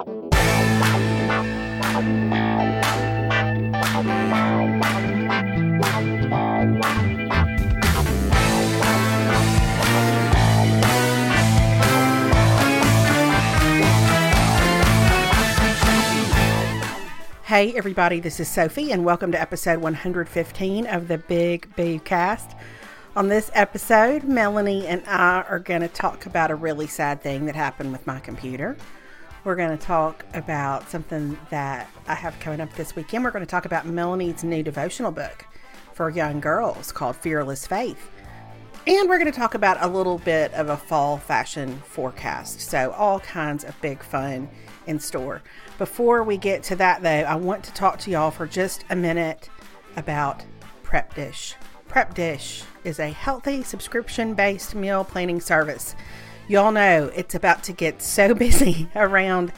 Hey, everybody, this is Sophie, and welcome to episode 115 of the Big Boo Cast. On this episode, Melanie and I are going to talk about a really sad thing that happened with my computer. We're going to talk about something that I have coming up this weekend. We're going to talk about Melanie's new devotional book for young girls called Fearless Faith. And we're going to talk about a little bit of a fall fashion forecast. So, all kinds of big fun in store. Before we get to that, though, I want to talk to y'all for just a minute about Prep Dish. Prep Dish is a healthy subscription based meal planning service. Y'all know it's about to get so busy around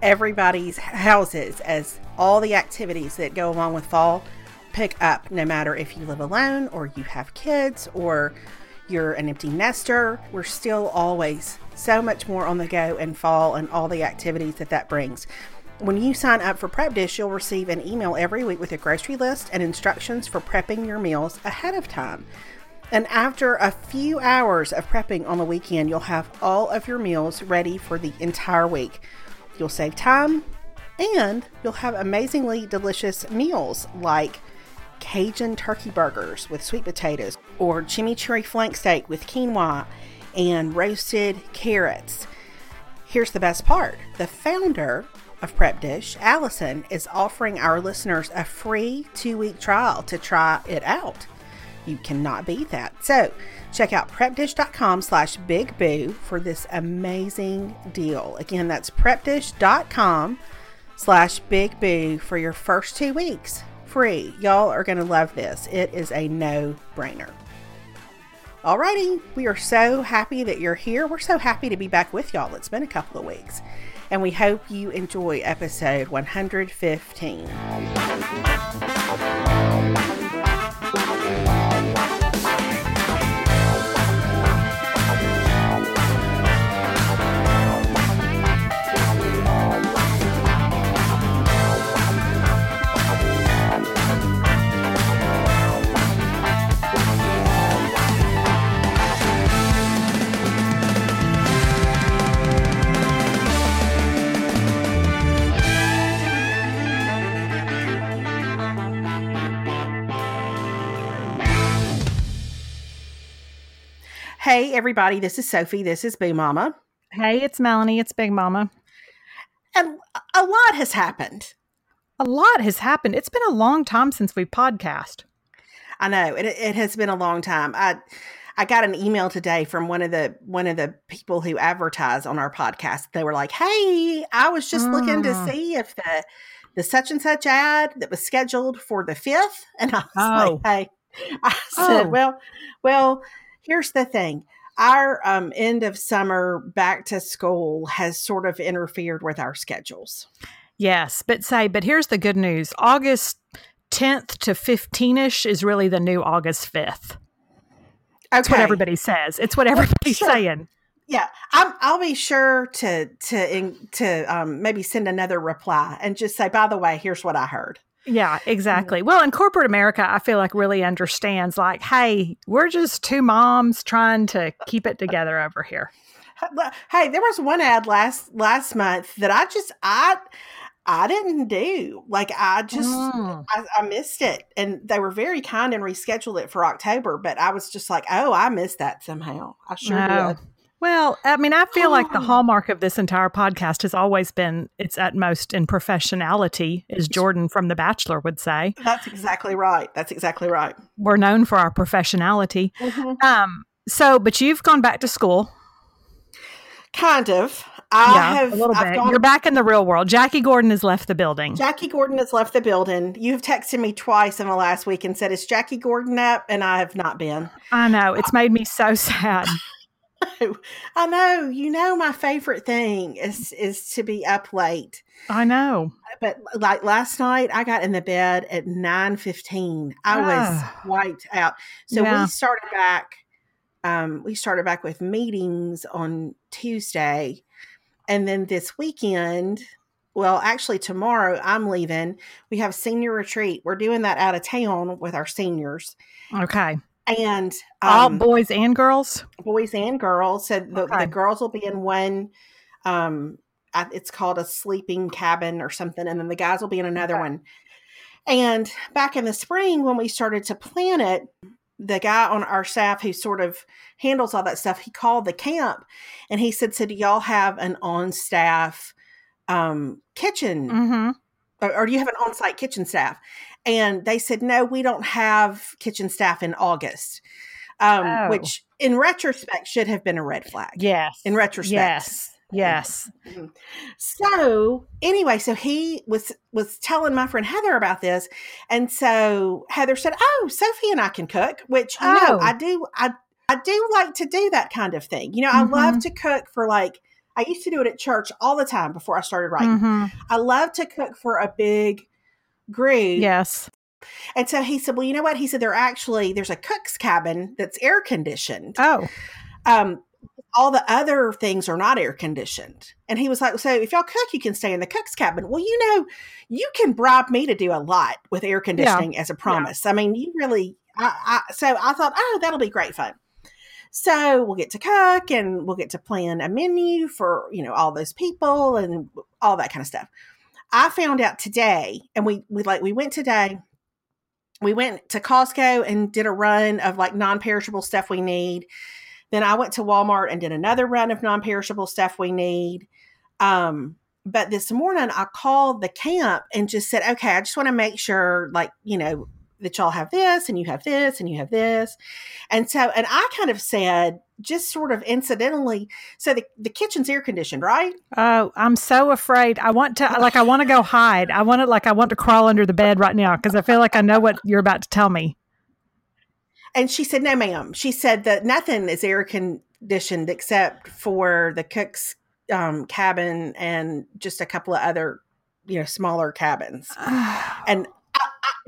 everybody's houses as all the activities that go along with fall pick up, no matter if you live alone or you have kids or you're an empty nester. We're still always so much more on the go in fall and all the activities that that brings. When you sign up for Prep Dish, you'll receive an email every week with a grocery list and instructions for prepping your meals ahead of time. And after a few hours of prepping on the weekend, you'll have all of your meals ready for the entire week. You'll save time and you'll have amazingly delicious meals like Cajun turkey burgers with sweet potatoes or chimichurri flank steak with quinoa and roasted carrots. Here's the best part the founder of Prep Dish, Allison, is offering our listeners a free two week trial to try it out. You cannot beat that. So check out prepdish.com slash big boo for this amazing deal. Again, that's prepdish.com slash big boo for your first two weeks free. Y'all are going to love this. It is a no brainer. Alrighty, we are so happy that you're here. We're so happy to be back with y'all. It's been a couple of weeks and we hope you enjoy episode 115. Hey, everybody, this is Sophie. This is Boo Mama. Hey, it's Melanie. It's Big Mama. And a lot has happened. A lot has happened. It's been a long time since we podcast. I know it, it has been a long time. I I got an email today from one of the one of the people who advertise on our podcast. They were like, "Hey, I was just mm. looking to mm. see if the the such and such ad that was scheduled for the fifth, and I was oh. like, "Hey," I said, oh. "Well, well." Here's the thing our um, end of summer back to school has sort of interfered with our schedules. Yes, but say, but here's the good news August 10th to 15ish is really the new August 5th. That's okay. what everybody says. It's what everybody's sure. saying. Yeah, i will be sure to to to um, maybe send another reply and just say, by the way, here's what I heard. Yeah, exactly. Well, in corporate America, I feel like really understands like, hey, we're just two moms trying to keep it together over here. Hey, there was one ad last last month that I just I I didn't do. Like I just mm. I, I, missed it, and they were very kind and rescheduled it for October. But I was just like, oh, I missed that somehow. I sure no. did. Well, I mean, I feel like the hallmark of this entire podcast has always been its utmost in professionality, as Jordan from The Bachelor would say. That's exactly right. That's exactly right. We're known for our professionality. Mm-hmm. Um, so, but you've gone back to school. Kind of. I yeah, have, a little bit. Gone, You're back in the real world. Jackie Gordon has left the building. Jackie Gordon has left the building. You've texted me twice in the last week and said, "Is Jackie Gordon up?" And I have not been. I know it's made me so sad. I know. You know, my favorite thing is is to be up late. I know. But like last night, I got in the bed at nine fifteen. I was wiped out. So yeah. we started back. Um, we started back with meetings on Tuesday, and then this weekend well, actually, tomorrow I'm leaving. We have senior retreat. We're doing that out of town with our seniors. Okay. And um, all boys and girls? Boys and girls. So the, okay. the girls will be in one, um, it's called a sleeping cabin or something. And then the guys will be in another okay. one. And back in the spring, when we started to plan it, the guy on our staff who sort of handles all that stuff, he called the camp and he said, So, do y'all have an on staff um, kitchen mm-hmm. or, or do you have an on site kitchen staff? And they said, no, we don't have kitchen staff in August, um, oh. which in retrospect should have been a red flag. Yes. In retrospect. Yes. Yes. Mm-hmm. So anyway, so he was was telling my friend Heather about this, and so Heather said, "Oh, Sophie and I can cook," which you oh. know I do. I I do like to do that kind of thing. You know, mm-hmm. I love mm-hmm. to cook for like I used to do it at church all the time before I started writing. Mm-hmm. I love to cook for a big group. Yes. And so he said, Well, you know what? He said, There actually there's a cook's cabin that's air conditioned. Oh. Um, all the other things are not air conditioned. And he was like, So if y'all cook, you can stay in the cook's cabin. Well, you know, you can bribe me to do a lot with air conditioning yeah. as a promise. Yeah. I mean, you really I, I, so I thought, oh, that'll be great fun. So we'll get to cook and we'll get to plan a menu for, you know, all those people and all that kind of stuff. I found out today, and we, we like, we went today, we went to Costco and did a run of like non perishable stuff we need. Then I went to Walmart and did another run of non perishable stuff we need. Um, but this morning I called the camp and just said, okay, I just want to make sure, like, you know, that y'all have this and you have this and you have this. And so, and I kind of said, just sort of incidentally, so the, the kitchen's air conditioned, right? Oh, I'm so afraid. I want to, like, I want to go hide. I want to, like, I want to crawl under the bed right now because I feel like I know what you're about to tell me. And she said, no, ma'am. She said that nothing is air conditioned except for the cook's um, cabin and just a couple of other, you know, smaller cabins. and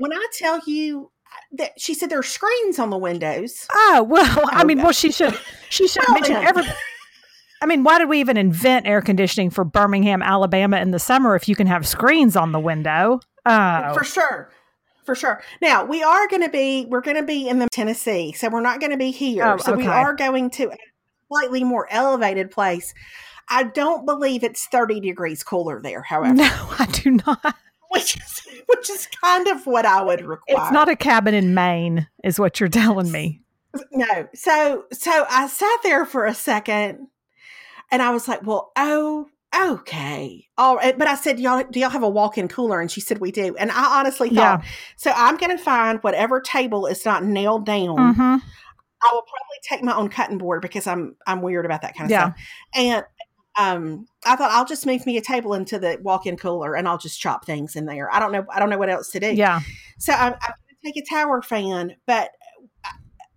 when I tell you uh, that she said there are screens on the windows. Oh well, I oh, mean, well, she should she should well, mention every. I mean, why did we even invent air conditioning for Birmingham, Alabama in the summer if you can have screens on the window? Oh. For sure. For sure. Now we are going to be we're going to be in the Tennessee, so we're not going to be here. Oh, so okay. we are going to a slightly more elevated place. I don't believe it's 30 degrees cooler there, however. No, I do not which is which is kind of what I would require. It's not a cabin in Maine, is what you're telling me. No. So so I sat there for a second and I was like, well, oh, okay. All right. But I said, y'all, do y'all have a walk-in cooler? And she said, we do. And I honestly thought, yeah. so I'm going to find whatever table is not nailed down. Mm-hmm. I will probably take my own cutting board because I'm I'm weird about that kind of yeah. stuff. And um, I thought I'll just move me a table into the walk-in cooler and I'll just chop things in there. I don't know. I don't know what else to do. Yeah. So I'm, I'm going to take a tower fan, but I,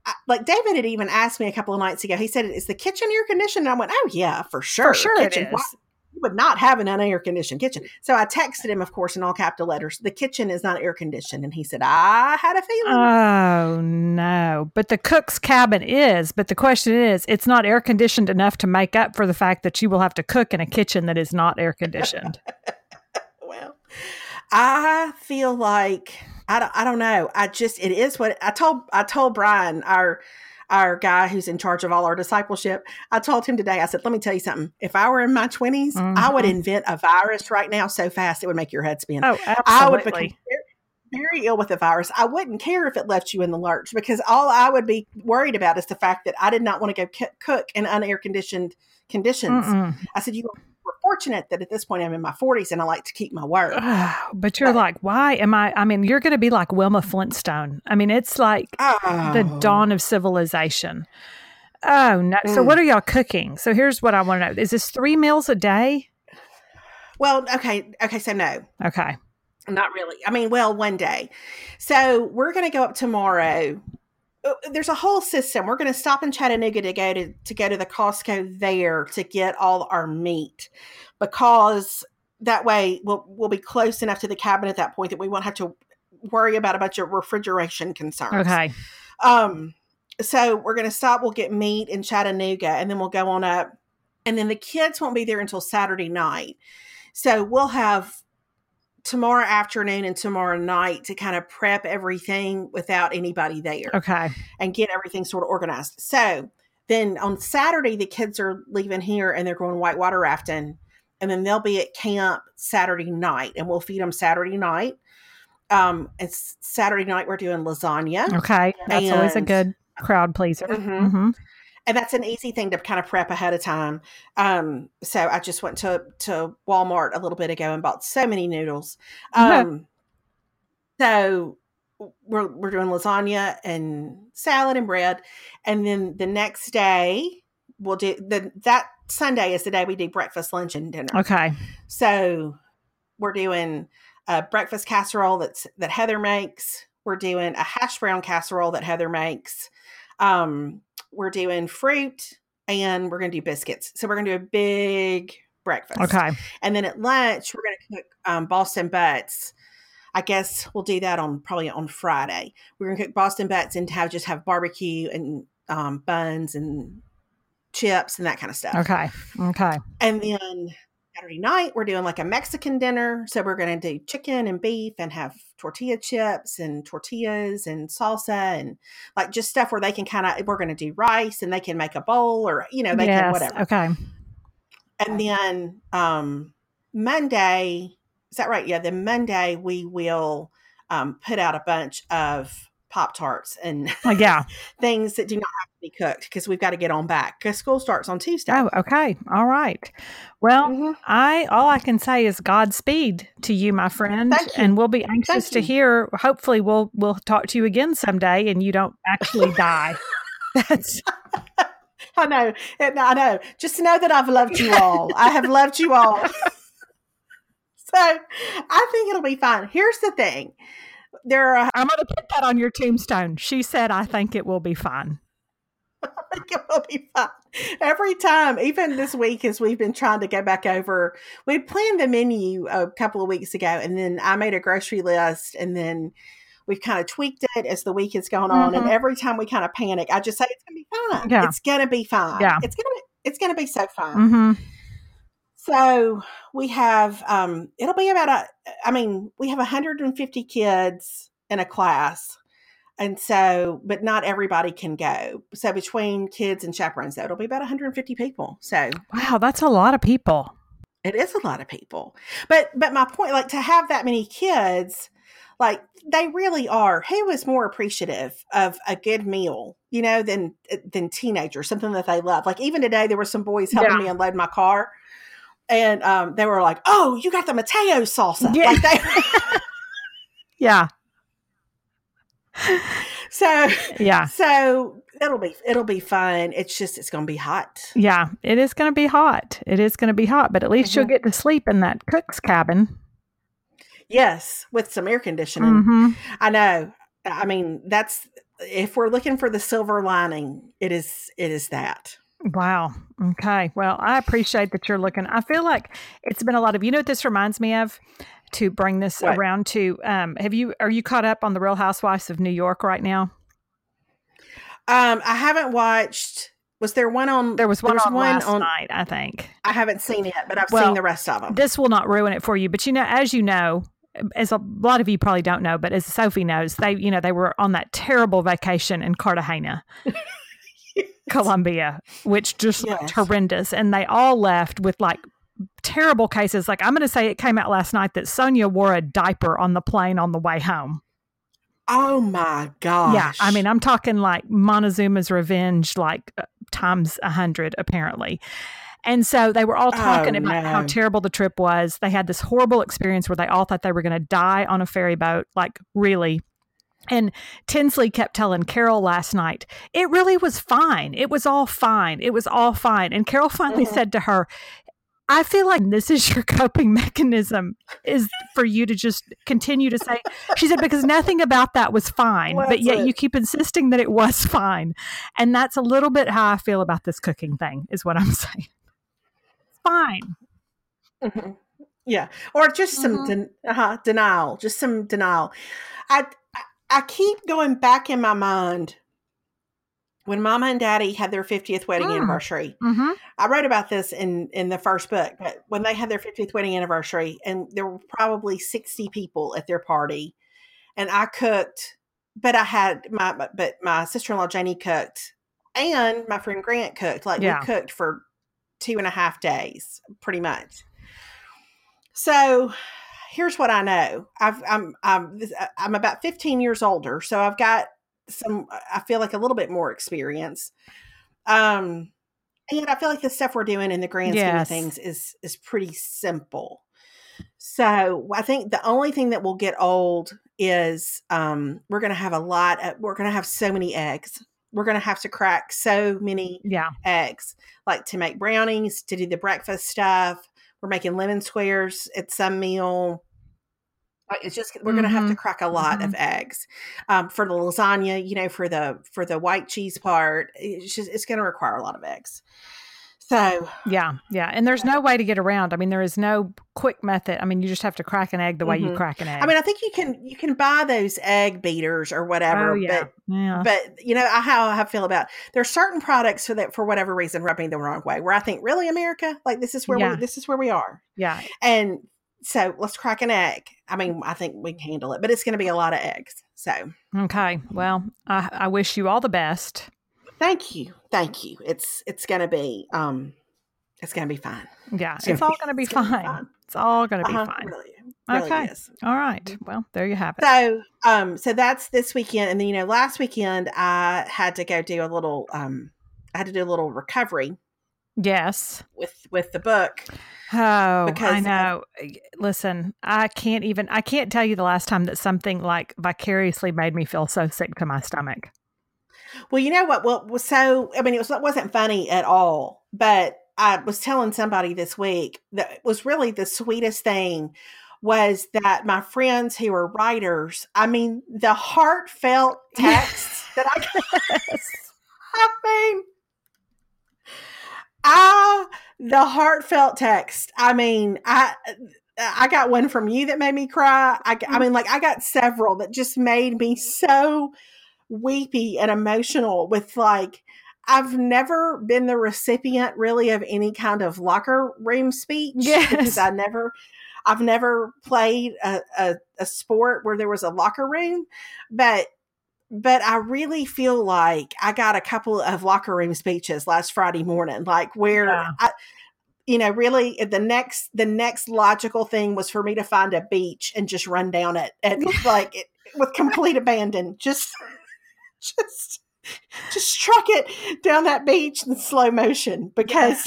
I, like David had even asked me a couple of nights ago. He said, "Is the kitchen air conditioned?" And I went, "Oh yeah, for sure. For sure, kitchen. it is." Would not have an unair conditioned kitchen. So I texted him, of course, in all capital letters, the kitchen is not air conditioned. And he said, I had a feeling. Oh, no. But the cook's cabin is. But the question is, it's not air conditioned enough to make up for the fact that you will have to cook in a kitchen that is not air conditioned. well, I feel like. I don't, I don't know. I just it is what I told I told Brian our our guy who's in charge of all our discipleship, I told him today, I said, let me tell you something. If I were in my 20s, mm-hmm. I would mm-hmm. invent a virus right now so fast it would make your head spin. Oh, absolutely. I would become very, ill with the virus. I wouldn't care if it left you in the lurch because all I would be worried about is the fact that I did not want to go cook in unair conditioned conditions. Mm-mm. I said, you we're fortunate that at this point I'm in my 40s and I like to keep my word. but you're but, like, why am I? I mean, you're going to be like Wilma Flintstone. I mean, it's like oh. the dawn of civilization. Oh, no. Mm. So, what are y'all cooking? So, here's what I want to know Is this three meals a day? Well, okay. Okay. So, no. Okay. Not really. I mean, well, one day. So, we're going to go up tomorrow there's a whole system. We're going to stop in Chattanooga to go to to go to the Costco there to get all our meat because that way we'll we'll be close enough to the cabin at that point that we won't have to worry about a bunch of refrigeration concerns. Okay. Um. So we're going to stop. We'll get meat in Chattanooga, and then we'll go on up. And then the kids won't be there until Saturday night. So we'll have tomorrow afternoon and tomorrow night to kind of prep everything without anybody there. Okay. And get everything sort of organized. So then on Saturday, the kids are leaving here and they're going whitewater rafting. And then they'll be at camp Saturday night and we'll feed them Saturday night. Um, it's Saturday night, we're doing lasagna. Okay. That's and, always a good crowd pleaser. Mm-hmm. Mm-hmm and that's an easy thing to kind of prep ahead of time. Um, so I just went to to Walmart a little bit ago and bought so many noodles. Um, so we're we're doing lasagna and salad and bread, and then the next day we'll do the that Sunday is the day we do breakfast, lunch, and dinner. Okay. So we're doing a breakfast casserole that's that Heather makes. We're doing a hash brown casserole that Heather makes. Um, we're doing fruit and we're going to do biscuits. So we're going to do a big breakfast. Okay. And then at lunch, we're going to cook um, Boston butts. I guess we'll do that on probably on Friday. We're going to cook Boston butts and have just have barbecue and um, buns and chips and that kind of stuff. Okay. Okay. And then Saturday night, we're doing like a Mexican dinner. So we're going to do chicken and beef and have tortilla chips and tortillas and salsa and like just stuff where they can kind of, we're going to do rice and they can make a bowl or, you know, they yes, can whatever. Okay. And then um, Monday, is that right? Yeah. Then Monday, we will um, put out a bunch of Pop Tarts and oh, yeah, things that do not have be cooked because we've got to get on back because school starts on Tuesday. Oh, okay, all right. Well, mm-hmm. I all I can say is Godspeed to you, my friend, you. and we'll be anxious Thank to you. hear. Hopefully, we'll we'll talk to you again someday, and you don't actually die. That's. I know, I know. Just know that I've loved you all. I have loved you all. so I think it'll be fine. Here's the thing there are. I'm going to put that on your tombstone. She said, "I think it will be fine." I think it will be fine. Every time, even this week, as we've been trying to go back over, we planned the menu a couple of weeks ago, and then I made a grocery list, and then we've kind of tweaked it as the week has gone on. Mm-hmm. And every time we kind of panic, I just say it's gonna be fine. Yeah. It's gonna be fine. Yeah. It's gonna it's gonna be so fine. Mm-hmm. So we have, um, it'll be about a, I mean, we have 150 kids in a class. And so, but not everybody can go. So between kids and chaperones, though, it'll be about 150 people. So, wow, that's a lot of people. It is a lot of people. But, but my point, like to have that many kids, like they really are. Who is more appreciative of a good meal, you know, than than teenagers? Something that they love. Like even today, there were some boys helping yeah. me unload my car, and um, they were like, "Oh, you got the Mateo salsa." Yeah. Like they- yeah. So yeah. So it'll be it'll be fun. It's just it's going to be hot. Yeah, it is going to be hot. It is going to be hot, but at least mm-hmm. you'll get to sleep in that cook's cabin. Yes, with some air conditioning. Mm-hmm. I know. I mean, that's if we're looking for the silver lining, it is it is that. Wow. Okay. Well, I appreciate that you're looking. I feel like it's been a lot of, you know what this reminds me of? To bring this what? around to, um, have you, are you caught up on the Real Housewives of New York right now? Um, I haven't watched. Was there one on? There was one, on, one last on, night, I think. I haven't seen it, but I've well, seen the rest of them. This will not ruin it for you, but you know, as you know, as a lot of you probably don't know, but as Sophie knows, they, you know, they were on that terrible vacation in Cartagena. Colombia, which just yes. looked horrendous. And they all left with like terrible cases. Like I'm going to say it came out last night that Sonja wore a diaper on the plane on the way home. Oh my gosh. Yeah. I mean, I'm talking like Montezuma's revenge, like uh, times a hundred, apparently. And so they were all talking oh, about no. how terrible the trip was. They had this horrible experience where they all thought they were going to die on a ferry boat, like really and Tinsley kept telling Carol last night, it really was fine. It was all fine. It was all fine. And Carol finally mm-hmm. said to her, I feel like this is your coping mechanism is for you to just continue to say, she said, because nothing about that was fine, but yet it? you keep insisting that it was fine. And that's a little bit how I feel about this cooking thing, is what I'm saying. It's fine. Mm-hmm. Yeah. Or just some mm-hmm. den- uh-huh, denial, just some denial. I, I keep going back in my mind when Mama and Daddy had their 50th wedding Mm. anniversary. Mm-hmm. I wrote about this in in the first book, but when they had their 50th wedding anniversary, and there were probably 60 people at their party, and I cooked, but I had my but my sister in law Janie cooked, and my friend Grant cooked. Like Yeah. we cooked for two and a half days, pretty much. So here's what I know. I've I'm I'm I'm about 15 years older, so I've got some. I feel like a little bit more experience. Um, and I feel like the stuff we're doing in the grand scheme of things is is pretty simple. So I think the only thing that will get old is um, we're to have a lot. Of, we're to have so many eggs. We're to have to crack so many Yeah. eggs, like to make brownies, to do the breakfast stuff. We're making lemon squares at some meal. It's just we're going to have to Mhm. crack a lot of eggs um, for the lasagna. You know, for the for the white cheese part, it's just it's going to require a lot of eggs. So Yeah. Yeah. And there's no way to get around. I mean, there is no quick method. I mean, you just have to crack an egg the way you Mhm. crack an egg. I mean, I think you can you can buy those egg beaters or whatever, oh, yeah. but yeah. but you know I- how I feel about there's certain products for that for whatever reason rub me the wrong way. Where I think really America, like this is where Yeah. we this is where we are, yeah. and so let's crack an egg. I mean, I think we can handle it, but it's going to be a lot of eggs. So Okay. Well, I, I wish you all the best. thank you, thank you. It's it's going to be um it's going to be fine. Yeah. It's It's all going to be it's gonna be fine. fine. It's all going to be Uh-huh, fine. Really, really Okay. is. All right. Well, there you have it. So, um, so that's this weekend, and then you know, last weekend I had to go do a little, um, I had to do a little recovery yes. with with the book. Oh, Because I of- know. Listen, I can't even, I can't tell you the last time that something like vicariously made me feel so sick to my stomach. Well, you know what? Well, was so I mean, it was it wasn't funny at all, but I was telling somebody this week that was really the sweetest thing was that my friends who are writers, I mean, the heartfelt texts that I got. I mean, I the heartfelt text. I mean, I I got one from you that made me cry. I, I mm-hmm. mean, like I got several that just made me so weepy and emotional. With like, I've never been the recipient really of any kind of locker room speech Yes. because I never. I've never played a, a, a sport where there was a locker room, but but I really feel like I got a couple of locker room speeches last Friday morning, like where Yeah. I, you know, really eh, the next the next logical thing was for me to find a beach and just run down it and like it, with complete abandon, just just just truck it down that beach in slow motion because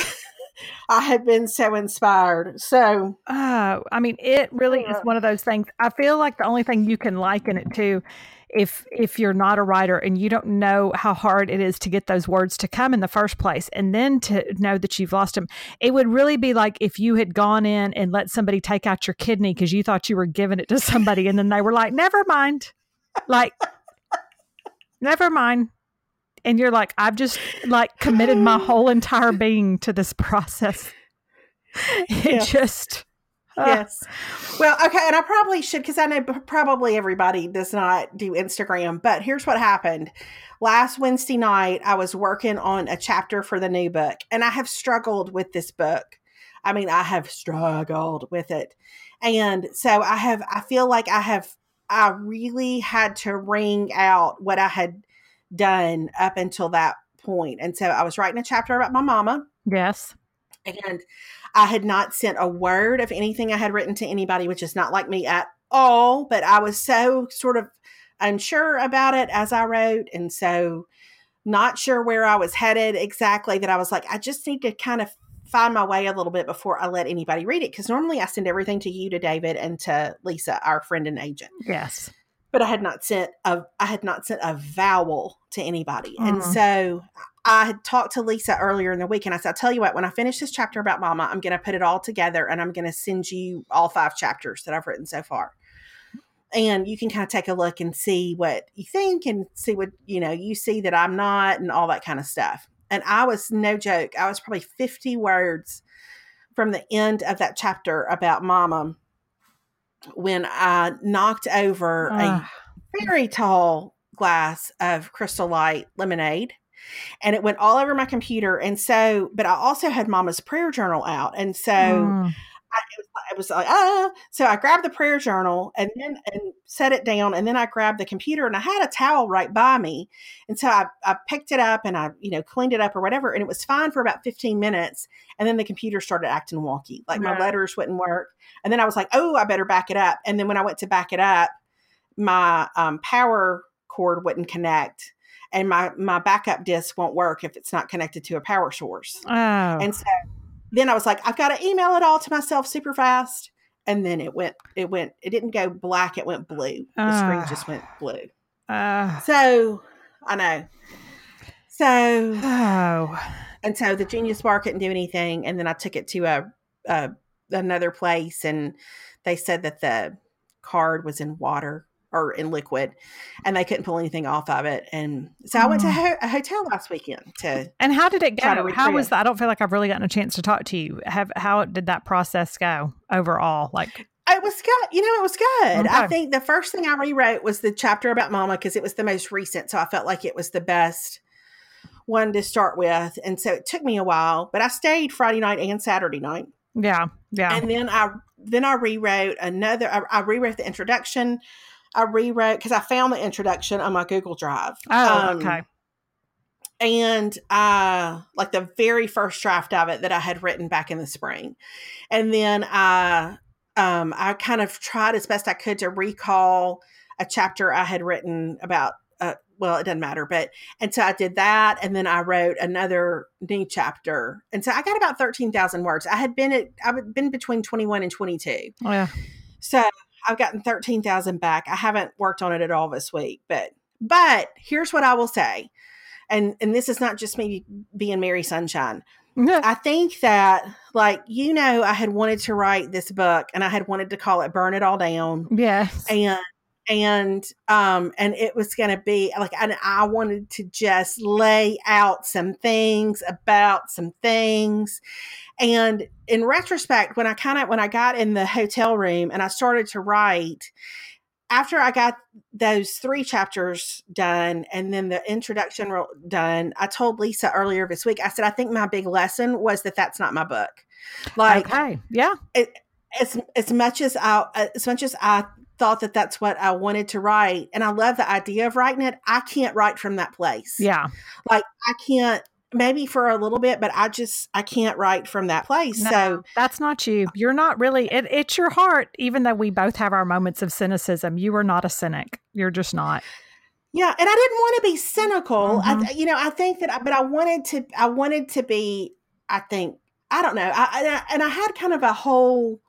I had been so inspired. So Oh, I mean, it really is one of those things. I feel like the only thing you can liken it to, if if you're not a writer and you don't know how hard it is to get those words to come in the first place, and then to know that you've lost them, it would really be like if you had gone in and let somebody take out your kidney because you thought you were giving it to somebody, and then they were like, "Never mind," like, "Never mind." And you're like, I've just like committed my whole entire being to this process. It Yeah. just Ah. yes. Well, okay, and I probably should because I know probably everybody does not do Instagram. But here's what happened: last Wednesday night, I was working on a chapter for the new book, and I have struggled with this book. I mean, I have struggled with it, and so I have. I feel like I have. I really had to wring out what I had done up until that point, and so I was writing a chapter about my mama. Yes. And I had not sent a word of anything I had written to anybody, which is not like me at all. But I was so sort of unsure about it as I wrote. And so not sure where I was headed exactly that I was like, I just need to kind of find my way a little bit before I let anybody read it. Because normally I send everything to you, to David, and to Lisa, our friend and agent Yes. but I had not sent a I had not sent a vowel to anybody. And Mhm. so I had talked to Lisa earlier in the week and I said, I'll tell you what, when I finish this chapter about mama, I'm gonna put it all together and I'm gonna send you all five chapters that I've written so far. And you can kind of take a look and see what you think and see what you know, you see that I'm not and all that kind of stuff. And I was no joke, I was probably 50 words from the end of that chapter about mama when I knocked over a very tall glass of crystal light lemonade and it went all over my computer. And so, but I also had Mama's prayer journal out, and so. Mm. I, it, was, it was like ah so i grabbed the prayer journal and then and set it down and then i grabbed the computer and i had a towel right by me and so I, I picked it up and i you know cleaned it up or whatever and it was fine for about 15 minutes and then the computer started acting wonky like right. my letters wouldn't work and then i was like oh i better back it up and then when i went to back it up my um, power cord wouldn't connect and my my backup disk won't work if it's not connected to a power source. Oh. And so then I was like, I've got to email it all to myself super fast. And then it went, it went, it didn't go black, it went blue. The uh, screen just went blue. Uh, so I know. So oh. and so the Genius Bar couldn't do anything. And then I took it to a, a another place and they said that the card was in water or in liquid and they couldn't pull anything off of it and so i went to mm. a hotel last weekend to and how did it go? How was that? I don't feel like i've really gotten a chance to talk to you. Have how did that process go overall? Like it was good you know it was good. Okay. i think the first thing i rewrote was the chapter about mama because it was the most recent so i felt like it was the best one to start with and so it took me a while but i stayed friday night and saturday night. Yeah yeah. And then i then i rewrote another i, I rewrote the introduction I rewrote because I found the introduction on my Google Drive. Oh, um, okay. And uh, like the very first draft of it that I had written back in the spring, and then I um, I kind of tried as best I could to recall a chapter I had written about. Uh, well, it doesn't matter, but and so I did that, and then I wrote another new chapter, and so I got about thirteen thousand words. I had been at I've been between twenty one and twenty two. Oh, yeah. So I've gotten 13,000 back. I haven't worked on it at all this week, but but here's what I will say. And and this is not just me being Mary Sunshine. I think that like you know I had wanted to write this book and I had wanted to call it Burn It All Down. Yes. And and um and it was going to be like and I wanted to just lay out some things about some things and in retrospect when I kind of when I got in the hotel room and I started to write after I got those three chapters done and then the introduction done I told Lisa earlier this week I said I think my big lesson was that that's not my book like okay yeah it, as as much as I as much as I thought that that's what I wanted to write. And I love the idea of writing it. I can't write from that place. Yeah. Like I can't maybe for a little bit, but I just I can't write from that place. No, so that's not you. You're not really it, it's your heart, even though we both have our moments of cynicism. You are not a cynic. You're just not. Yeah, and I didn't want to be cynical. Mm-hmm. I, you know, I think that, I, but I wanted to. I wanted to be. I think I don't know. I, I and I had kind of a whole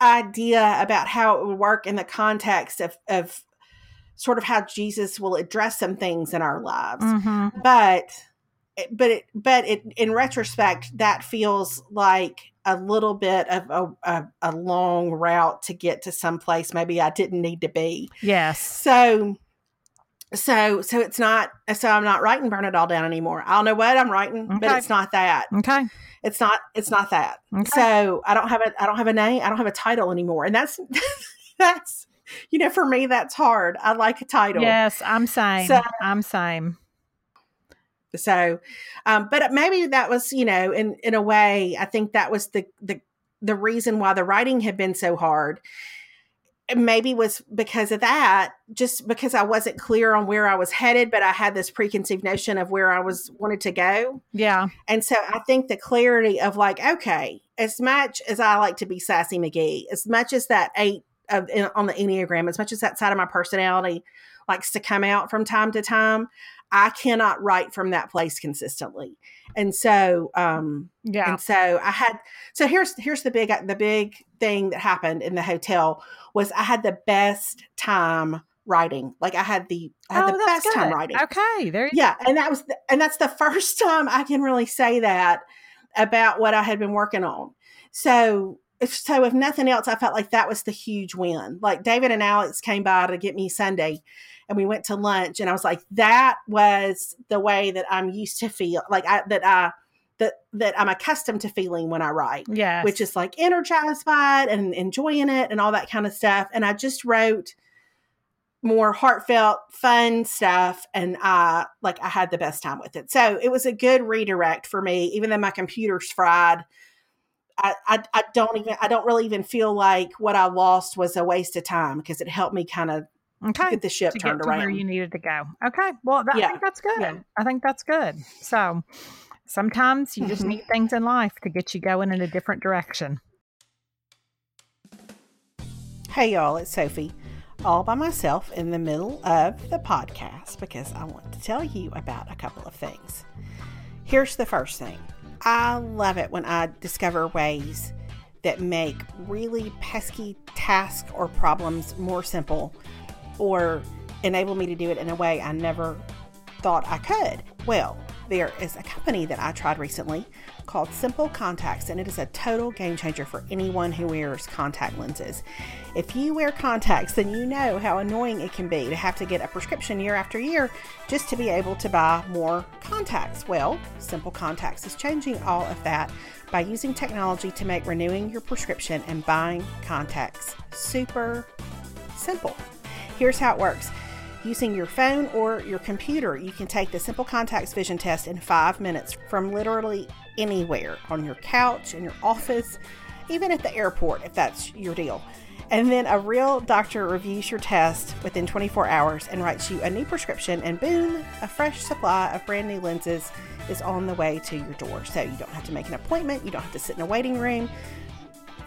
idea about how it would work in the context of, of sort of how Jesus will address some things in our lives. Mm-hmm. But but it, but it, in retrospect, that feels like a little bit of a, a, a long route to get to some place maybe I didn't need to be. Yes. So so so it's not so i'm not writing burn it all down anymore i don't know what i'm writing okay. but it's not that okay it's not it's not that okay. so i don't have a i don't have a name i don't have a title anymore and that's that's you know for me that's hard i like a title yes i'm same so, i'm same so um but maybe that was you know in in a way i think that was the the the reason why the writing had been so hard. Maybe was because of that just because i wasn't clear on where i was headed but i had this preconceived notion of where i was wanted to go. Yeah. And so i think the clarity of like okay as much as i like to be sassy mcgee as much as that eight of on the enneagram as much as that side of my personality likes to come out from time to time i cannot write from that place consistently. And so um yeah. and so i had so here's here's the big the big thing that happened in the hotel was i had the best time writing. Like i had the i had oh, the best good. time writing. Okay there yeah and that was the, and that's the first time i can really say that about what i had been working on. So so if nothing else i felt like that was the huge win. Like david and alex came by to get me sunday and we went to lunch and I was like, that was the way that I'm used to feel like I, that I, that, that I'm accustomed to feeling when I write. Yeah. Which is like energized by it and enjoying it and all that kind of stuff. And I just wrote more heartfelt, fun stuff, and I like I had the best time with it. So it was a good redirect for me, even though my computer's fried. I, I, I don't even I don't really even feel like what I lost was a waste of time because it helped me kind of okay. get the ship to turned to around where you needed to go. Okay, well that, yeah. I think that's good. Yeah. I think that's good. So sometimes you just mm-hmm. need things in life to get you going in a different direction. Hey y'all, it's Sophie all by myself in the middle of the podcast because I want to tell you about a couple of things. Here's the first thing I love it when I discover ways that make really pesky tasks or problems more simple or enable me to do it in a way I never thought I could. Well, there is a company that I tried recently called Simple Contacts, and it is a total game changer for anyone who wears contact lenses. If you wear contacts, then you know how annoying it can be to have to get a prescription year after year just to be able to buy more contacts. Well, Simple Contacts is changing all of that by using technology to make renewing your prescription and buying contacts super simple. Here's how it works. Using your phone or your computer, you can take the Simple Contacts vision test in five minutes from literally anywhere on your couch, in your office, even at the airport if that's your deal. And then a real doctor reviews your test within 24 hours and writes you a new prescription, and boom, a fresh supply of brand new lenses is on the way to your door. So you don't have to make an appointment, you don't have to sit in a waiting room.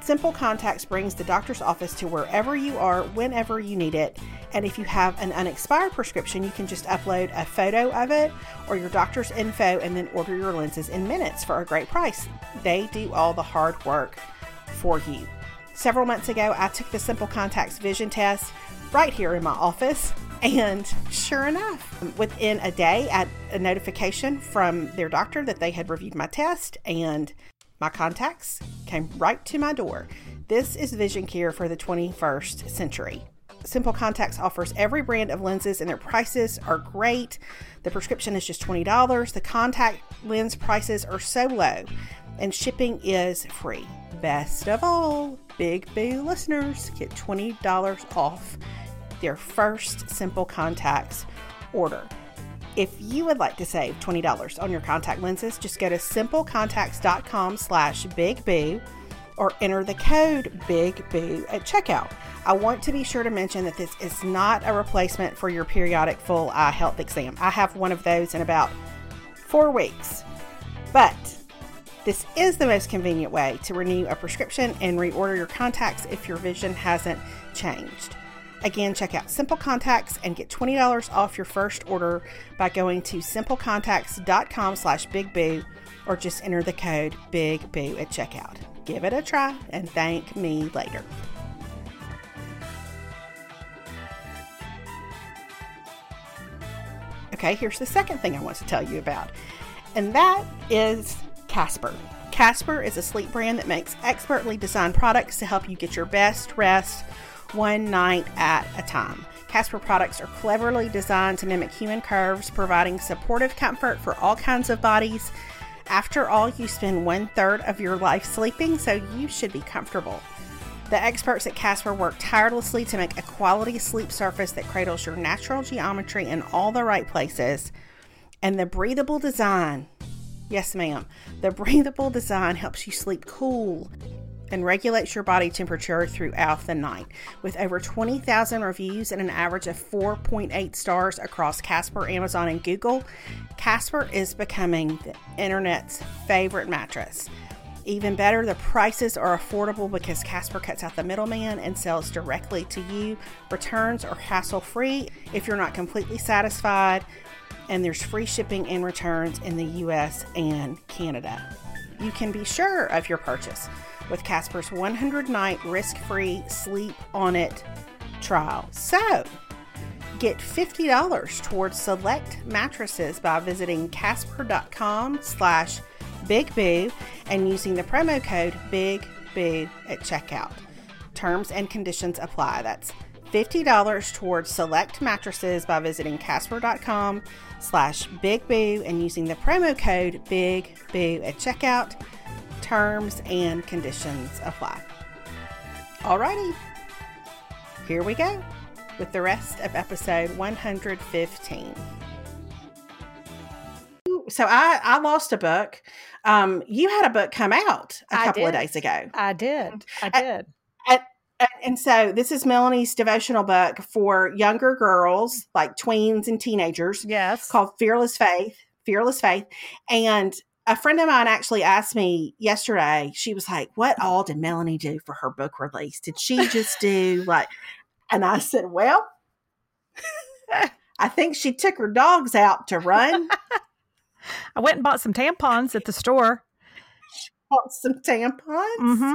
Simple Contacts brings the doctor's office to wherever you are, whenever you need it. And if you have an unexpired prescription, you can just upload a photo of it or your doctor's info and then order your lenses in minutes for a great price. They do all the hard work for you. Several months ago, I took the Simple Contacts vision test right here in my office. And sure enough, within a day, I a notification from their doctor that they had reviewed my test and my contacts came right to my door. This is vision care for the 21st century. Simple Contacts offers every brand of lenses and their prices are great. The prescription is just $20. The contact lens prices are so low and shipping is free. Best of all, Big Boo listeners get $20 off their first Simple Contacts order. If you would like to save $20 on your contact lenses, just go to simplecontacts.com slash bigboo or enter the code BIGBOO at checkout. I want to be sure to mention that this is not a replacement for your periodic full eye health exam. I have one of those in about four weeks. But this is the most convenient way to renew a prescription and reorder your contacts if your vision hasn't changed. Again, check out Simple Contacts and get $20 off your first order by going to simplecontacts.com slash bigboo or just enter the code BIGBOO at checkout. Give it a try and thank me later. Okay, here's the second thing I want to tell you about, and that is Casper. Casper is a sleep brand that makes expertly designed products to help you get your best rest one night at a time. Casper products are cleverly designed to mimic human curves, providing supportive comfort for all kinds of bodies. After all, you spend one third of your life sleeping, so you should be comfortable. The experts at Casper work tirelessly to make a quality sleep surface that cradles your natural geometry in all the right places. And the breathable design, yes, ma'am, the breathable design helps you sleep cool and regulates your body temperature throughout the night. With over 20,000 reviews and an average of 4.8 stars across Casper, Amazon, and Google, Casper is becoming the internet's favorite mattress. Even better, the prices are affordable because Casper cuts out the middleman and sells directly to you. Returns are hassle free if you're not completely satisfied, and there's free shipping and returns in the US and Canada. You can be sure of your purchase with Casper's 100 night risk free sleep on it trial. So, get $50 towards select mattresses by visiting casper.com slash bigboo and using the promo code bigboo at checkout. Terms and conditions apply. That's $50 towards select mattresses by visiting casper.com slash bigboo and using the promo code bigboo at checkout. Terms and conditions apply. Alrighty, here we go. with the rest of episode 115. So I, I lost a book. Um, you had a book come out a couple of days ago. I did. I did. And so this is Melanie's devotional book for younger girls, like tweens and teenagers. Yes. Called Fearless Faith. Fearless Faith. And a friend of mine actually asked me yesterday, she was like, What all did Melanie do for her book release? Did she just do like, and I said, Well, I think she took her dogs out to run. I went and bought some tampons at the store. bought some tampons. Mm-hmm.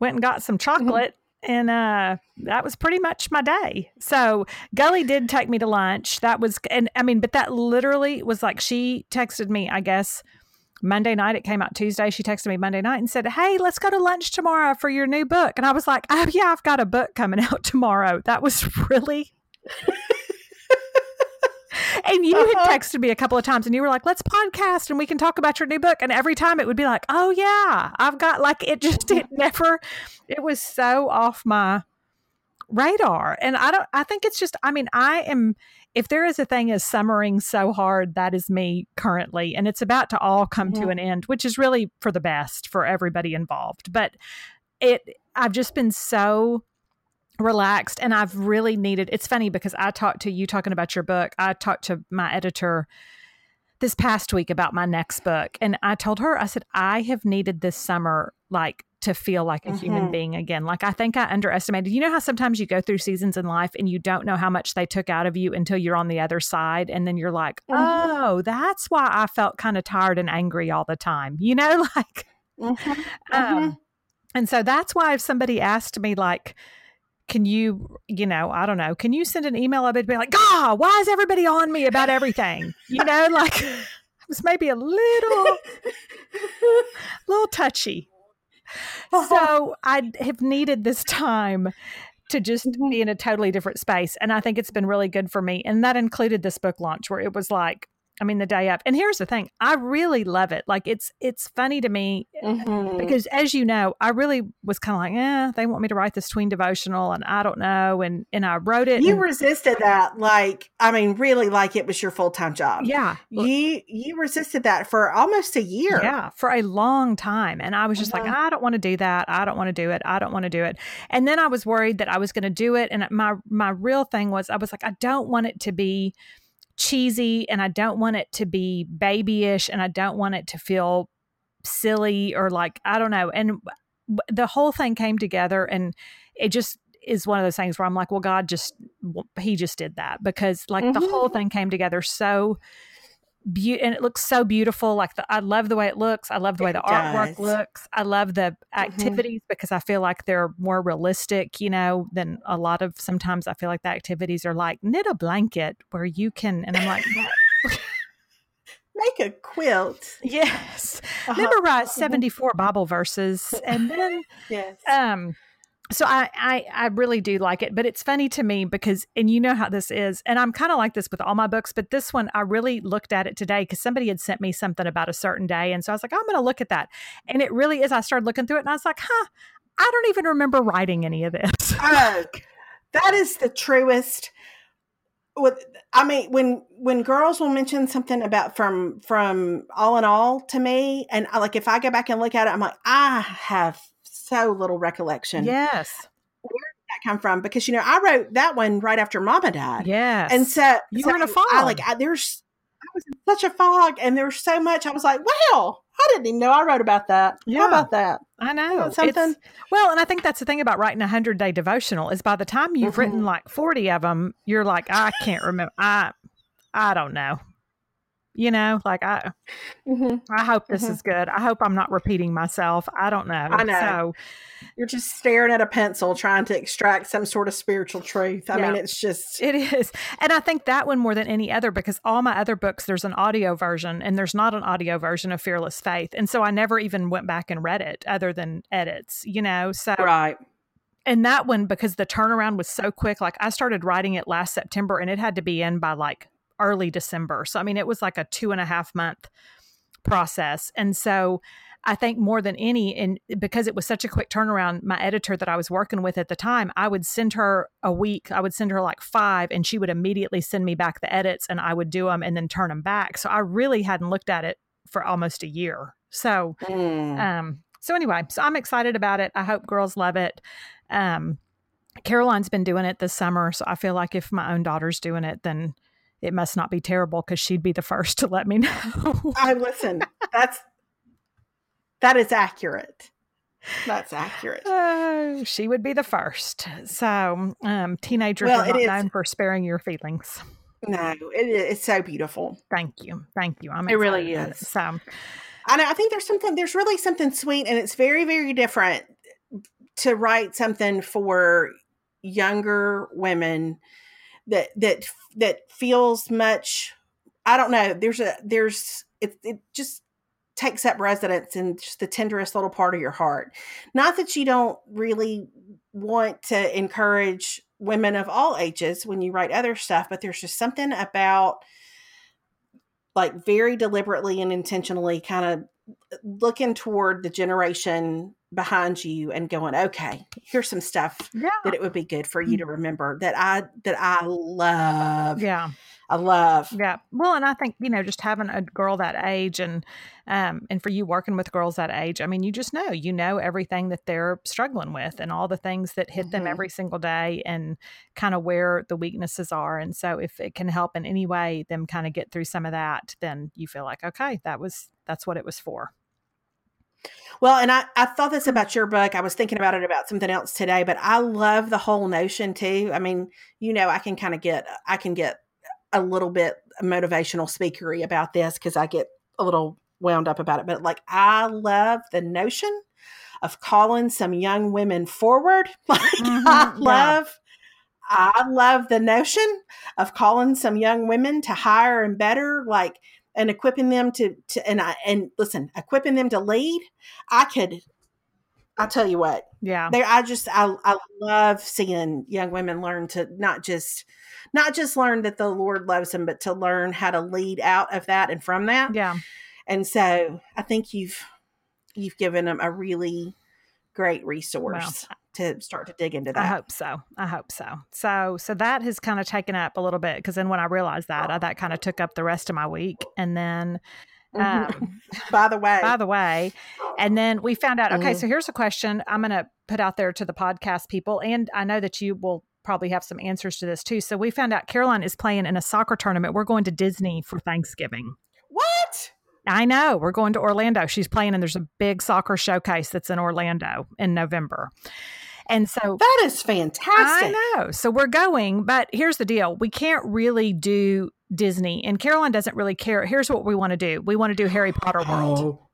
Went and got some mm-hmm. chocolate. And uh, that was pretty much my day. So Gully did take me to lunch. That was, and I mean, but that literally was like she texted me, I guess, Monday night. It came out Tuesday. She texted me Monday night and said, Hey, let's go to lunch tomorrow for your new book. And I was like, Oh, yeah, I've got a book coming out tomorrow. That was really. and you uh-huh. had texted me a couple of times and you were like, let's podcast and we can talk about your new book. And every time it would be like, oh, yeah, I've got like it just, it never, it was so off my radar. And I don't, I think it's just, I mean, I am, if there is a thing as summering so hard, that is me currently. And it's about to all come to an end, which is really for the best for everybody involved. But it, I've just been so relaxed and I've really needed it's funny because I talked to you talking about your book. I talked to my editor this past week about my next book and I told her I said I have needed this summer like to feel like a mm-hmm. human being again. Like I think I underestimated. You know how sometimes you go through seasons in life and you don't know how much they took out of you until you're on the other side and then you're like, mm-hmm. "Oh, that's why I felt kind of tired and angry all the time." You know, like mm-hmm. Um, mm-hmm. and so that's why if somebody asked me like can you, you know, I don't know, can you send an email up and be like, God, why is everybody on me about everything? You know, like it was maybe a little, little touchy. So I have needed this time to just mm-hmm. be in a totally different space. And I think it's been really good for me. And that included this book launch where it was like, I mean, the day up. And here's the thing: I really love it. Like it's it's funny to me mm-hmm. because, as you know, I really was kind of like, eh, they want me to write this tween devotional, and I don't know. And and I wrote it. You and, resisted that, like I mean, really, like it was your full time job. Yeah, you you resisted that for almost a year. Yeah, for a long time, and I was just like, uh-huh. I don't want to do that. I don't want to do it. I don't want to do it. And then I was worried that I was going to do it, and my my real thing was, I was like, I don't want it to be cheesy and I don't want it to be babyish and I don't want it to feel silly or like I don't know. And the whole thing came together and it just is one of those things where I'm like, well, God just he just did that because like mm-hmm. the whole thing came together so be- and it looks so beautiful. Like the, I love the way it looks. I love the way the artwork looks. I love the mm-hmm. activities mm-hmm. because I feel like they're more realistic, you know, than a lot of sometimes I feel like the activities are like knit a blanket where you can, and I'm like, make a quilt. Yes. Uh-huh. Memorize mm-hmm. 74 Bible verses and then, yes. Um, so I, I I really do like it, but it's funny to me because and you know how this is, and I'm kind of like this with all my books, but this one I really looked at it today because somebody had sent me something about a certain day, and so I was like, oh, I'm going to look at that, and it really is. I started looking through it, and I was like, huh, I don't even remember writing any of this. that is the truest. With I mean, when when girls will mention something about from from all in all to me, and I, like if I go back and look at it, I'm like, I have so little recollection. Yes. Where did that come from? Because you know, I wrote that one right after Mama died. Yeah. And so you so were in a fog. I, like I, there's I was in such a fog, and there was so much. I was like, wow. I didn't even know I wrote about that. Yeah. How about that? I know something. It's, well, and I think that's the thing about writing a hundred day devotional is by the time you've mm-hmm. written like forty of them, you're like, I can't remember. I, I don't know you know like i mm-hmm. i hope this mm-hmm. is good. I hope i'm not repeating myself. I don't know. I know. So you're just staring at a pencil trying to extract some sort of spiritual truth. I yeah, mean it's just it is. And i think that one more than any other because all my other books there's an audio version and there's not an audio version of fearless faith. And so i never even went back and read it other than edits you know? So right. and that one because the turnaround was so quick like i started writing it last september and it had to be in by like early December. So, I mean, it was like a two and a half month process. And so I think more than any, and because it was such a quick turnaround, my editor that I was working with at the time, I would send her a week. I would send her like five, and she would immediately send me back the edits, and I would do them and then turn them back. So I really hadn't looked at it for almost a year. So, mm. um, so anyway, so I'm excited about it. I hope girls love it. Um, Caroline's been doing it this summer, so I feel like if my own daughter's doing it, then it must not be terrible because she'd be the first to let me know. I listen. That's that is accurate. That's accurate. Oh, she would be the first. So, um, teenagers well, are not known for sparing your feelings. No, it is, it's so beautiful. Thank you, thank you. I'm it really is. So, I know. I think there's something. There's really something sweet, and it's very, very different to write something for younger women that that that feels much. I don't know. There's a there's it. It just takes up residence in just the tenderest little part of your heart. Not that you don't really want to encourage women of all ages when you write other stuff, but there's just something about like very deliberately and intentionally kind of looking toward the generation behind you and going okay here's some stuff yeah. that it would be good for you to mm-hmm. remember that i that i love. Yeah I love. Yeah. Well, and I think, you know, just having a girl that age and um and for you working with girls that age, I mean, you just know, you know everything that they're struggling with and all the things that hit mm-hmm. them every single day and kind of where the weaknesses are. And so if it can help in any way them kind of get through some of that, then you feel like, okay, that was that's what it was for. Well, and I, I thought this about your book. I was thinking about it about something else today, but I love the whole notion too. I mean, you know, I can kind of get I can get a little bit motivational speakery about this because I get a little wound up about it. But like, I love the notion of calling some young women forward. Like, mm-hmm, I love. Yeah. I love the notion of calling some young women to higher and better, like, and equipping them to, to and I, and listen, equipping them to lead. I could, I'll tell you what, yeah, there, I just, I, I love seeing young women learn to not just, not just learn that the Lord loves them, but to learn how to lead out of that and from that. Yeah. And so I think you've you've given them a really great resource well, to start to dig into that. I hope so. I hope so. So so that has kind of taken up a little bit because then when I realized that, I, that kind of took up the rest of my week, and then. Um, by the way, by the way, and then we found out. Okay, mm-hmm. so here's a question I'm going to put out there to the podcast people, and I know that you will probably have some answers to this too. So we found out Caroline is playing in a soccer tournament. We're going to Disney for Thanksgiving. What? I know. We're going to Orlando. She's playing, and there's a big soccer showcase that's in Orlando in November. And so that is fantastic. I know. So we're going, but here's the deal we can't really do Disney, and Caroline doesn't really care. Here's what we want to do we want to do Harry Potter World. Oh,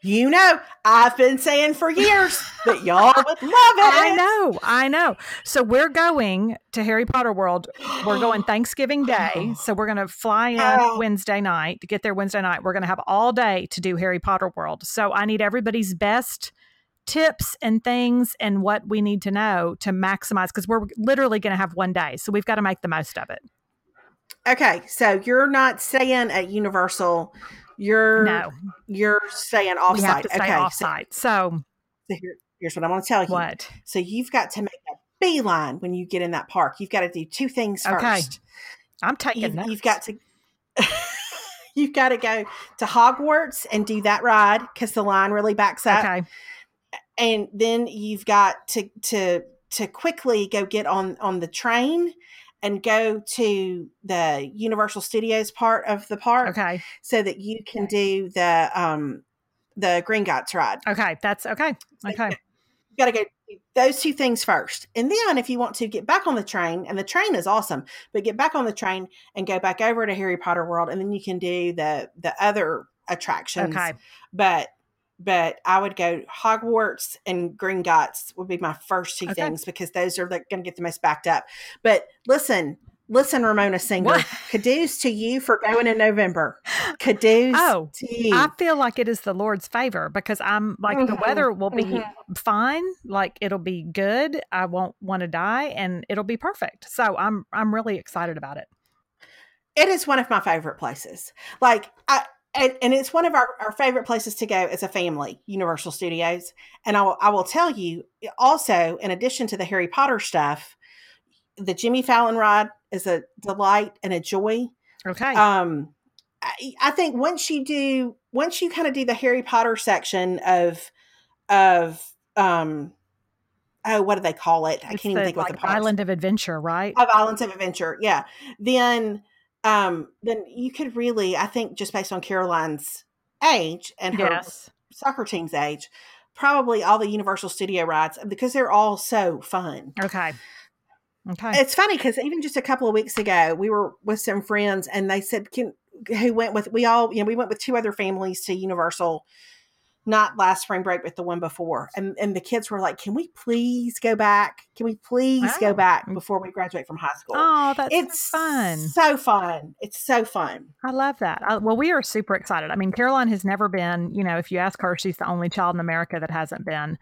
you know, I've been saying for years that y'all would love it. I know, I know. So we're going to Harry Potter World. We're going Thanksgiving Day. So we're going to fly in oh. Wednesday night to get there Wednesday night. We're going to have all day to do Harry Potter World. So I need everybody's best tips and things and what we need to know to maximize because we're literally going to have one day. So we've got to make the most of it. Okay, so you're not staying at Universal you're no. You're staying offsite. We have to stay okay, offsite. So, so here, here's what I want to tell you. What? So you've got to make a beeline when you get in that park. You've got to do two things first. Okay. I'm taking you've, you've got to. you've got to go to Hogwarts and do that ride because the line really backs up. Okay. And then you've got to to to quickly go get on on the train and go to the Universal Studios part of the park. Okay. So that you can do the um the Gringotts ride. Okay, that's okay. Okay. You got to go those two things first. And then if you want to get back on the train, and the train is awesome, but get back on the train and go back over to Harry Potter World and then you can do the the other attractions. Okay. But but I would go Hogwarts and Gringotts would be my first two okay. things because those are going to get the most backed up. But listen, listen, Ramona Singer, what? caduce to you for going in November. Caduce oh, I feel like it is the Lord's favor because I'm like mm-hmm. the weather will be mm-hmm. fine, like it'll be good. I won't want to die, and it'll be perfect. So I'm I'm really excited about it. It is one of my favorite places. Like I and, and it's one of our, our favorite places to go as a family, Universal Studios. And I will, I will tell you also, in addition to the Harry Potter stuff, the Jimmy Fallon ride is a delight and a joy. Okay. Um, I, I think once you do, once you kind of do the Harry Potter section of, of, um, oh, what do they call it? I It's can't even the, think what the Island of Adventure, right? of Islands of Adventure. Yeah. Then, um, then you could really, I think, just based on Caroline's age and her yes. soccer team's age, probably all the Universal Studio rides because they're all so fun. Okay. Okay. It's funny because even just a couple of weeks ago, we were with some friends and they said, "Can who went with we all you know we went with two other families to Universal." Not last spring break, but the one before, and and the kids were like, "Can we please go back? Can we please Oh. go back before we graduate from high school?" oh, that's so it's fun. So fun. It's so fun. I love that. I, well, we are super excited. I mean, Caroline has never been, you know, if you ask her, she's the only child in America that hasn't been.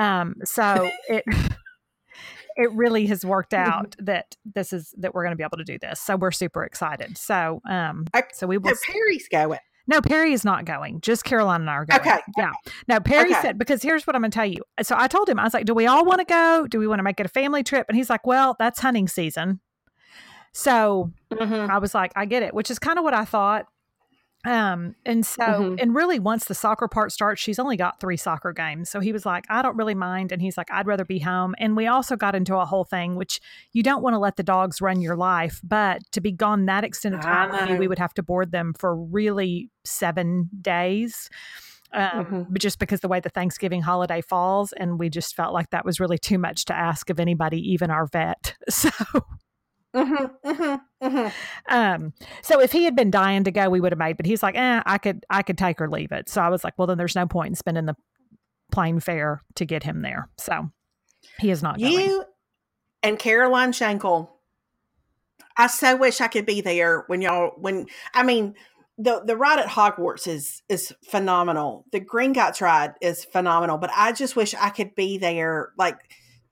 Um, so it it really has worked Mm-hmm. out that this is that we're going to be able to do this. So we're super excited. So um so we will No, Perry's going. No, Perry is not going. Just Caroline and I are going. Okay. Yeah. Now Perry Okay. said because here's what I'm going to tell you. So I told him I was like, "Do we all want to go? Do we want to make it a family trip?" And he's like, "Well, that's hunting season." So Mhm. I was like, I get it, which is kind of what I thought. Um, and so, Mhm. and really, once the soccer part starts, she's only got three soccer games. So he was like, I don't really mind. And he's like, I'd rather be home. And we also got into a whole thing, which you don't want to let the dogs run your life, but to be gone that extended I time, we would have to board them for really seven days. Um, Mhm. But just because the way the Thanksgiving holiday falls, and we just felt like that was really too much to ask of anybody, even our vet. So, Mhm. Mhm. Mhm. um, so if he had been dying to go, we would have made. But he's like, eh, I could, I could take or leave it. So I was like, well, then there's no point in spending the plane fare to get him there. So he is not going. You and Caroline Shankel. I so wish I could be there when y'all when I mean the the ride at Hogwarts is is phenomenal. The Gringotts ride is phenomenal, but I just wish I could be there like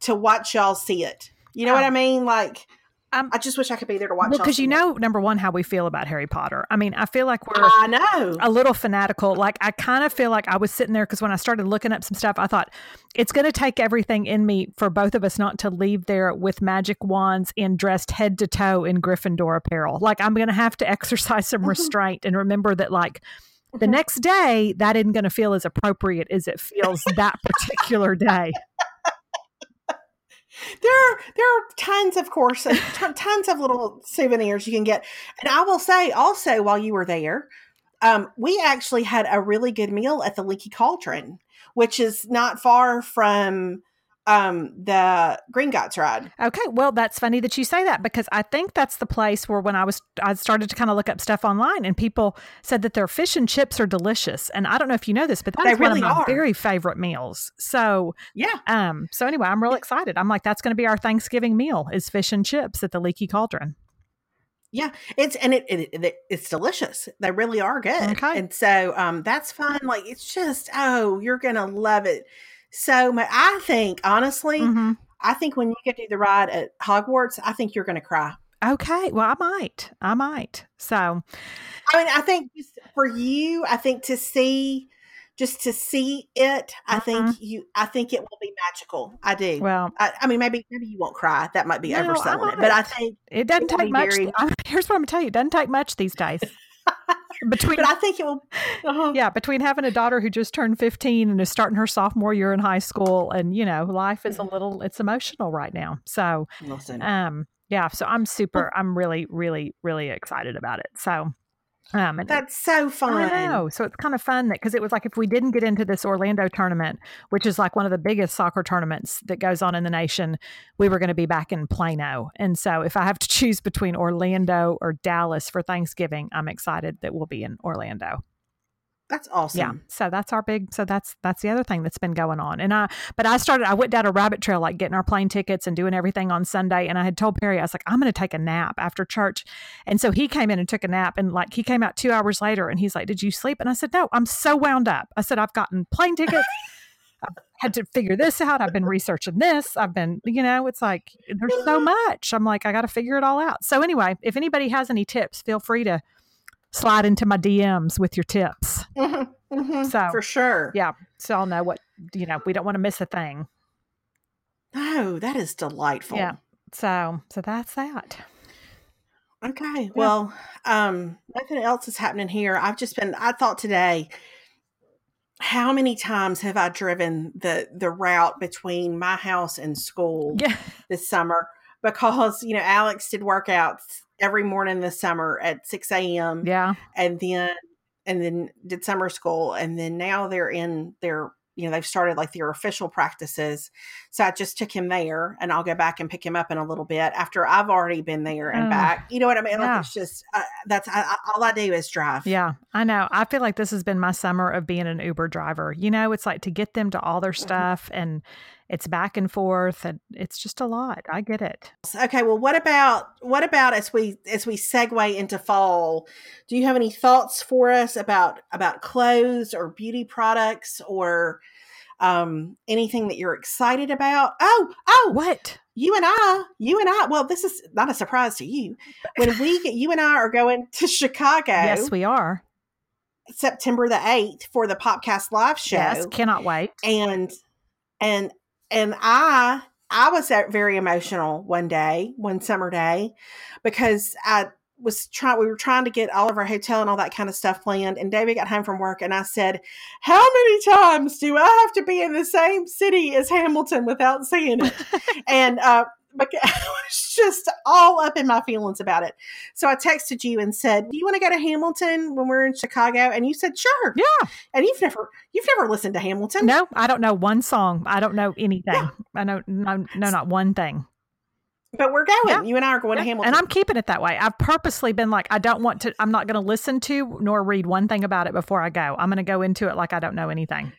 to watch y'all see it. You know what Oh. I mean? Like Um, I just wish I could be there to watch. Well, because you know, number one, how we feel about Harry Potter. I mean, I feel like we're I know. a little fanatical. Like I kind of feel like I was sitting there because when I started looking up some stuff, I thought it's going to take everything in me for both of us not to leave there with magic wands and dressed head to toe in Gryffindor apparel. Like I'm going to have to exercise some Mhm. restraint and remember that, like. The Mhm. next day, that isn't going to feel as appropriate as it feels that particular day. There are there are tons of course t- tons of little souvenirs you can get. And i will say also while you were there um, we actually had a really good meal at the leaky cauldron which is not far from um, the Gringotts ride Okay, well, that's funny that you say that because I think that's the place where when I was I started to kind of look up stuff online and people said that their fish and chips are delicious. And I don't know if you know this, but They that's really one of my are. very favorite meals. So, yeah um, so anyway, I'm real excited. I'm like, that's going to be our Thanksgiving meal is fish and chips at the Leaky Cauldron. yeah it's and it, it, it it's delicious they really are good Okay. and so um that's fun like it's just oh you're gonna love it so much i think honestly Mhm. i think when you get to the ride at hogwarts i think you're gonna cry Okay, well, I might, I might. So, I mean, I think just for you, I think to see, just to see it, I think you, I think it will be magical. I do. Mm-hmm. well, I, I mean, maybe maybe you won't cry. That might be No, overselling it, but I think, it doesn't take much. very- I, here's what I'm going to tell you: it doesn't take much these days. Between but I think it will. uh yeah, between having a daughter who just turned 15 and is starting her sophomore year in high school and you know, life is a Mm-hmm. little it's emotional right now. So, Listen, um yeah, so I'm super I'm really really really excited about it. So, um that's so fun. I know. So it's kind of fun that because it was like if we didn't get into this Orlando tournament, which is like one of the biggest soccer tournaments that goes on in the nation, we were going to be back in Plano. And so if I have to choose between Orlando or Dallas for Thanksgiving, I'm excited that we'll be in Orlando. That's awesome. Yeah. So that's our big so that's that's the other thing that's been going on. And I but I started I went down a rabbit trail like getting our plane tickets and doing everything on Sunday and I had told Perry I was like I'm going to take a nap after church. And so he came in and took a nap and like he came out 2 hours later and he's like did you sleep? And I said no, I'm so wound up. I said I've gotten plane tickets. I've had to figure this out. I've been researching this. I've been, you know, it's like there's so much. I'm like, I got to figure it all out. So, anyway, if anybody has any tips, feel free to slide into my DMs with your tips. Mm-hmm, mm-hmm, so for sure, yeah. So I'll know what you know. We don't want to miss a thing. Oh, that is delightful. Yeah. So so that's that. Okay. Yeah. Well, um, nothing else is happening here. I've just been. I thought today how many times have I driven the the route between my house and school yeah. this summer? Because you know Alex did workouts every morning this summer at six a.m. Yeah, and then and then did summer school, and then now they're in their you know they've started like their official practices. So i just took him there and i'll go back and pick him up in a little bit after i've already been there and back. You know what i mean? Yeah. like it's just uh, that's I, I, all i do is drive. Yeah i know. I feel like this has been my summer of being an uber driver. You know it's like to get them to all their mm-hmm. stuff and it's back and forth and it's just a lot i get it okay well what about what about as we as we segue into fall do you have any thoughts for us about about clothes or beauty products or um anything that you're excited about oh oh what you and I, you and I, well, this is not a surprise to you. When we get, you and I are going to Chicago. Yes, we are. September the 8th for the podcast live show. Yes, cannot wait. And, and and I I was very emotional one day, one summer day, because I was trying we were trying to get all of our hotel and all that kind of stuff planned and David got home from work and I said, "How many times do I have to be in the same city as Hamilton without seeing it?" and uh I was just all up in my feelings about it. So I texted you and said, "Do you want to go to Hamilton when we're in Chicago?" And you said, "Sure." Yeah. And you've never you've never listened to Hamilton? No, I don't know one song. I don't know anything. Yeah. I know no no not one thing. But we're going. Yeah. You and I are going yeah. to Hamilton. And I'm keeping it that way. I've purposely been like, I don't want to, I'm not going to listen to nor read one thing about it before I go. I'm going to go into it like I don't know anything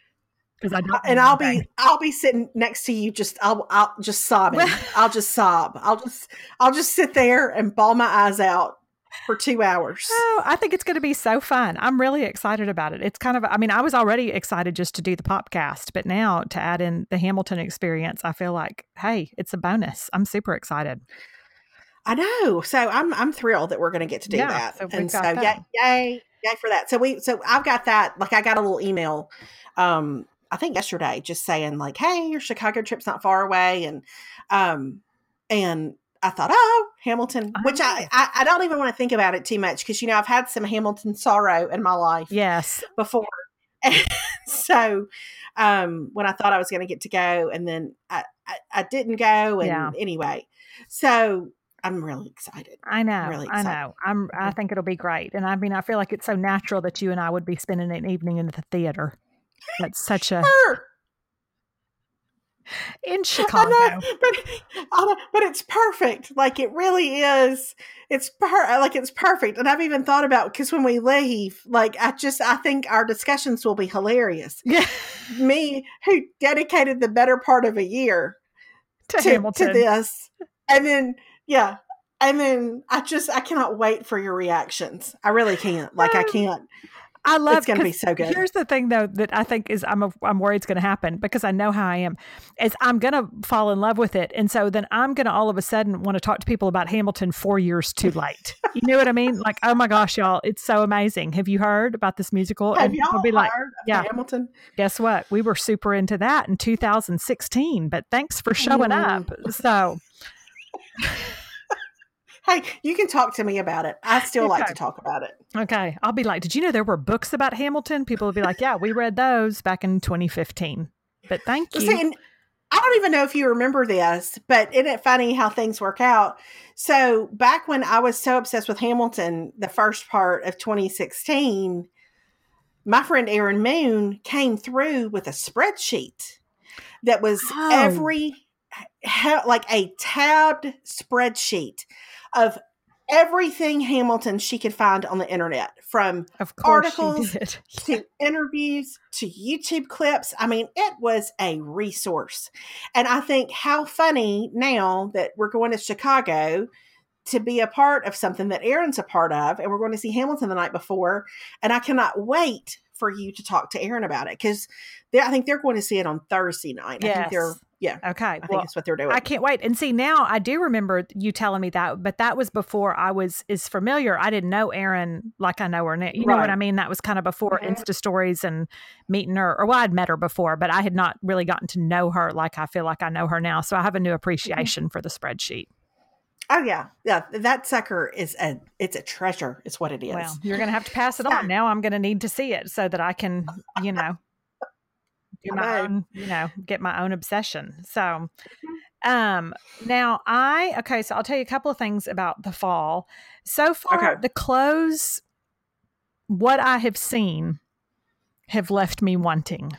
because I don't. And I'll be I'll be sitting next to you, just I'll I'll just sobbing. I'll just sob. I'll just I'll just sit there and bawl my eyes out for two hours. Oh, I think it's going to be so fun. I'm really excited about it. It's kind of, I mean, I was already excited just to do the podcast, but now to add in the Hamilton experience, I feel like, hey, it's a bonus. I'm super excited. I know. So I'm I'm thrilled that we're going to get to do yeah, that. So and so that. yay, yay, yay for that. So we so I've got that. Like I got a little email um I think yesterday, just saying like, "Hey, your Chicago trip's not far away," and um, and I thought, oh, Hamilton, which I, I, I don't even want to think about it too much because you know I've had some Hamilton sorrow in my life, yes, before, and so um, when I thought I was going to get to go, and then I, I, I didn't go, and yeah. anyway, so I'm really excited. I know. Really I know. I'm I think it'll be great. And I mean I feel like it's so natural that you and I would be spending an evening in the theater. That's such a in Chicago. Know, but but it's perfect. Like it really is. It's per- like it's perfect. And I've even thought about because when we leave, like I just I think our discussions will be hilarious. Yeah. Me who dedicated the better part of a year to, to, to this, and then yeah, and then I just I cannot wait for your reactions. I really can't. Like I um, can't. I love it's going to be so good. Here's the thing, though, that I think is I'm a, I'm worried it's going to happen because I know how I am. Is I'm going to fall in love with it, and so then I'm going to all of a sudden want to talk to people about Hamilton four years too late. you know what I mean? Like, oh my gosh, y'all, it's so amazing. Have you heard about this musical? Have and y'all be like, yeah, Hamilton? Guess what? We were super into that in 2016, but thanks for showing mm. up. So. hey, you can talk to me about it. I still okay. like to talk about it. Okay. I'll be like, did you know there were books about Hamilton? People will be like, yeah, we read those back in 2015. But thank you. See, I don't even know if you remember this, but isn't it funny how things work out? So back when I was so obsessed with Hamilton, the first part of 2016, my friend Erin Moon came through with a spreadsheet that was oh. every like a tabbed spreadsheet of everything Hamilton she could find on the internet from articles to interviews to YouTube clips. I mean, it was a resource. And I think how funny now that we're going to Chicago to be a part of something that Erin's a part of, and we're going to see Hamilton the night before. And I cannot wait for you to talk to Erin about it because I think they're going to see it on Thursday night. Yes. I think they're Yeah. Okay. I well, think that's what they're doing. I can't wait. And see, now I do remember you telling me that, but that was before I was is familiar. I didn't know Erin like I know her now. You know what I mean? That was kind of before Mhm. Insta stories and meeting her, or well, I'd met her before, but I had not really gotten to know her like I feel like I know her now. So I have a new appreciation for the spreadsheet. oh yeah, yeah. That sucker is a it's a treasure. It's what it is. Well, you're going to have to pass it on. Now I'm going to need to see it so that I can, you know, do my own, you know, get my own obsession. So, Mm-hmm. um, now I, okay, so I'll tell you a couple of things about the fall. So far, Okay. the clothes, what I have seen, have left me wanting.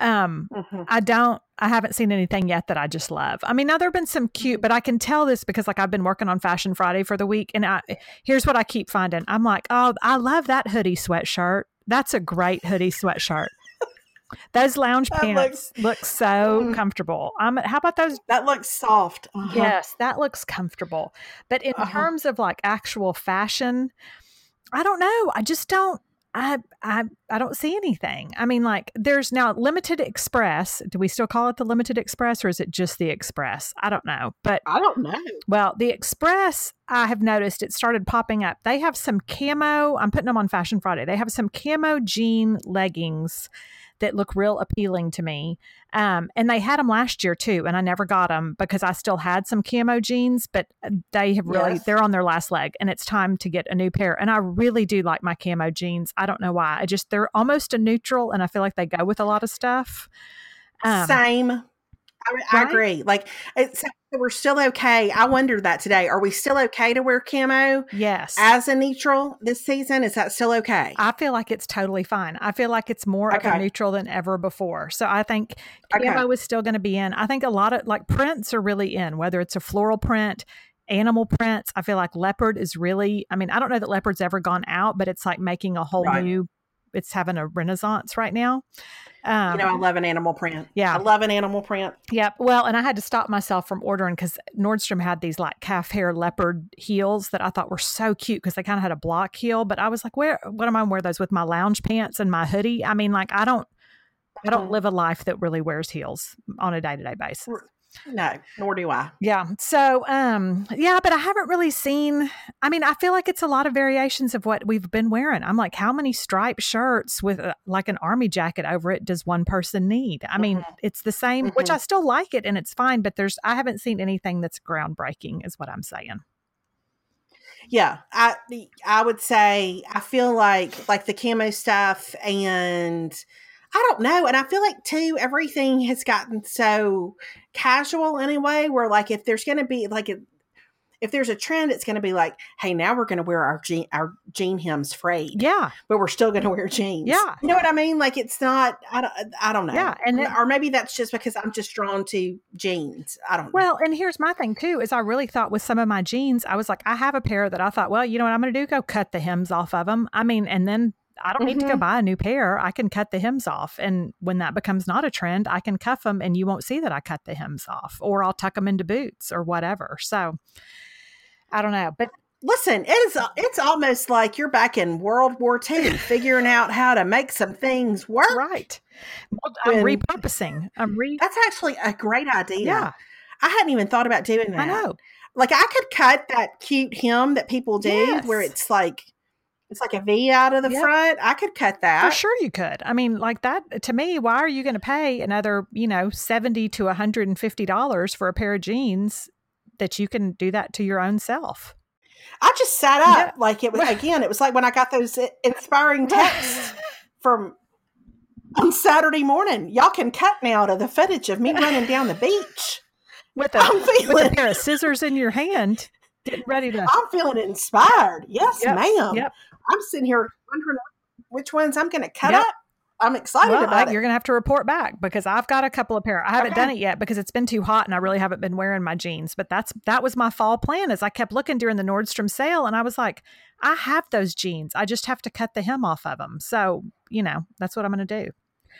Um, Mhm. I don't I haven't seen anything yet that I just love. I mean, now there've been some cute, but I can tell this because like I've been working on Fashion Friday for the week and I here's what I keep finding. I'm like, "Oh, I love that hoodie sweatshirt. That's a great hoodie sweatshirt." Those lounge That pants look so Mm. comfortable. Um, how about those? That looks soft. Uh-huh. Yes, that looks comfortable. But in Uh-huh. terms of like actual fashion, I don't know. I just don't. I I I don't see anything. I mean, like there's now limited express. Do we still call it the limited express, or is it just the express? I don't know. But I don't know. well, the express I have noticed it started popping up. They have some camo. I'm putting them on Fashion Friday. They have some camo jean leggings that look real appealing to me. Um, and they had them last year too, and I never got them because I still had some camo jeans, but they have really Yes. they're on their last leg, and it's time to get a new pair. And I really do like my camo jeans. I don't know why. I just they're almost a neutral, and I feel like they go with a lot of stuff. Um, Same. I, I right? agree. Like it's we're still okay. I wondered that today. Are we still okay to wear camo yes, as a neutral this season? Is that still okay? I feel like it's totally fine. I feel like it's more of a neutral than ever before. So I think Okay. camo is still going to be in. I think a lot of like prints are really in, whether it's a floral print, animal prints. I feel like leopard is really, I mean, I don't know that leopard's ever gone out, but it's like making a whole Right. new, it's having a renaissance right now. Um, you know, I love an animal print. yeah. I love an animal print. Yep. Well, and I had to stop myself from ordering because Nordstrom had these like calf hair leopard heels that I thought were so cute because they kind of had a block heel. But I was like, where? What am I wear those with my lounge pants and my hoodie? I mean, like I don't, I don't Mhm. live a life that really wears heels on a day to day basis. No, nor do I. Yeah. So, um, yeah, but I haven't really seen. I mean, I feel like it's a lot of variations of what we've been wearing. I'm like, how many striped shirts with uh, like an army jacket over it does one person need? I mean, Mhm. it's the same, which Mhm. I still like it and it's fine, but there's, I haven't seen anything that's groundbreaking, is what I'm saying. Yeah, I I would say I feel like like the camo stuff and I don't know, and I feel like too everything has gotten so casual anyway. Where like if there's going to be like a, if there's a trend, it's going to be like, hey, now we're going to wear our jean our jean hems frayed, Yeah. but we're still going to wear jeans. Yeah. you know what I mean? Like it's not. I don't. I don't know. Yeah, and then- or maybe that's just because I'm just drawn to jeans. I don't. know. Well, and here's my thing too: is I really thought with some of my jeans, I was like, I have a pair that I thought, well, you know what I'm going to do? Go cut the hems off of them. I mean, and then I don't need to go Mhm. buy a new pair. I can cut the hems off, and when that becomes not a trend, I can cuff them, and you won't see that I cut the hems off, or I'll tuck them into boots or whatever. So, I don't know, but Listen, it is it's almost like you're back in World War II figuring out how to make some things work. right, Well, I'm When- repurposing. I'm re. That's actually a great idea. Yeah, I hadn't even thought about doing that. I know. Like I could cut that cute hem that people do where it's like it's like a V out of the Yep. front. I could cut that. For sure you could. I mean, like that to me, why are you going to pay another, you know, 70 to $150 for a pair of jeans that you can do that to your own self? I just sat up Yeah. like it was again, it was like when I got those eh, inspiring texts from on Saturday morning. Y'all can cut now to the footage of me running down the beach. with a I'm with a pair of scissors in your hand, getting ready to I'm feeling inspired. Yes, Yep, ma'am. yep. I'm sitting here wondering which ones I'm going to cut Yep. up. I'm excited Well, about I- it. you're going to have to report back because I've got a couple of pair. I haven't Okay. done it yet because it's been too hot and I really haven't been wearing my jeans. But that's that was my fall plan. As I kept looking during the Nordstrom sale, and I was like, I have those jeans. I just have to cut the hem off of them. So you know that's what I'm going to do.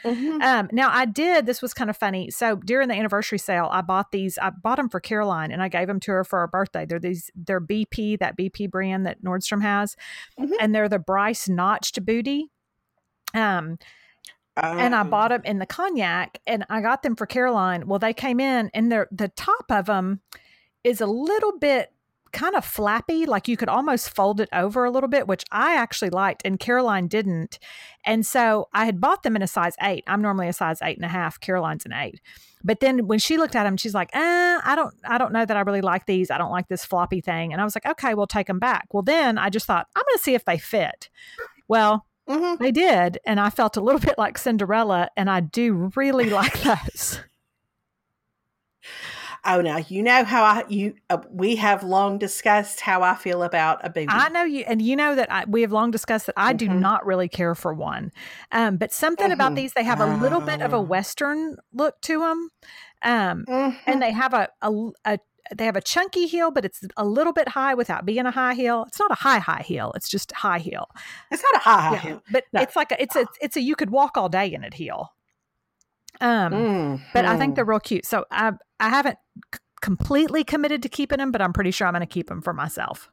Mhm. Um, now I did. This was kind of funny. So during the anniversary sale, I bought these. I bought them for Caroline, and I gave them to her for her birthday. They're these. They're BP, that BP brand that Nordstrom has, Mhm. and they're the Brice notched booty. Um, and I bought them in the cognac and I got them for Caroline. Well, they came in and they're, the top of them is a little bit kind of flappy, like you could almost fold it over a little bit, which I actually liked, and Caroline didn't. And so I had bought them in a size eight. I'm normally a size eight and a half. Caroline's an eight. But then when she looked at them, she's like, eh, I don't, I don't know that I really like these. I don't like this floppy thing. And I was like, okay, we'll take them back. Well, then I just thought, I'm going to see if they fit. Well, mm-hmm. they did. And I felt a little bit like Cinderella, and I do really like those. Oh, now you know how I you uh, we have long discussed how I feel about a booty. I know you, and you know that I, we have long discussed that I mm-hmm. do not really care for one. Um, but something mm-hmm. about these, they have a little bit of a ah. western look to them, um, mm-hmm. and they have a, a, a they have a chunky heel, but it's a little bit high without being a high heel. It's not a high high heel. It's just high heel. It's not a high high yeah, heel, but no. it's like a, it's a it's a you could walk all day in it heel. Um, mm-hmm. but I think they're real cute. So I I haven't c- completely committed to keeping them, but I'm pretty sure I'm going to keep them for myself.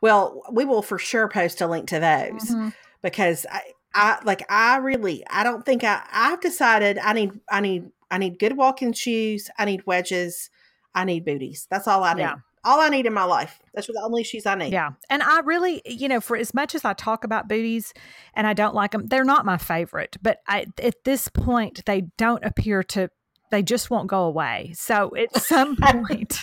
Well, we will for sure post a link to those mm-hmm. because I I like I really I don't think I I've decided I need I need I need good walking shoes. I need wedges. I need booties. That's all I need. Yeah all I need in my life. That's the only shoes I need. Yeah. And I really, you know, for as much as I talk about booties and I don't like them, they're not my favorite. But I, at this point, they don't appear to, they just won't go away. So at some point,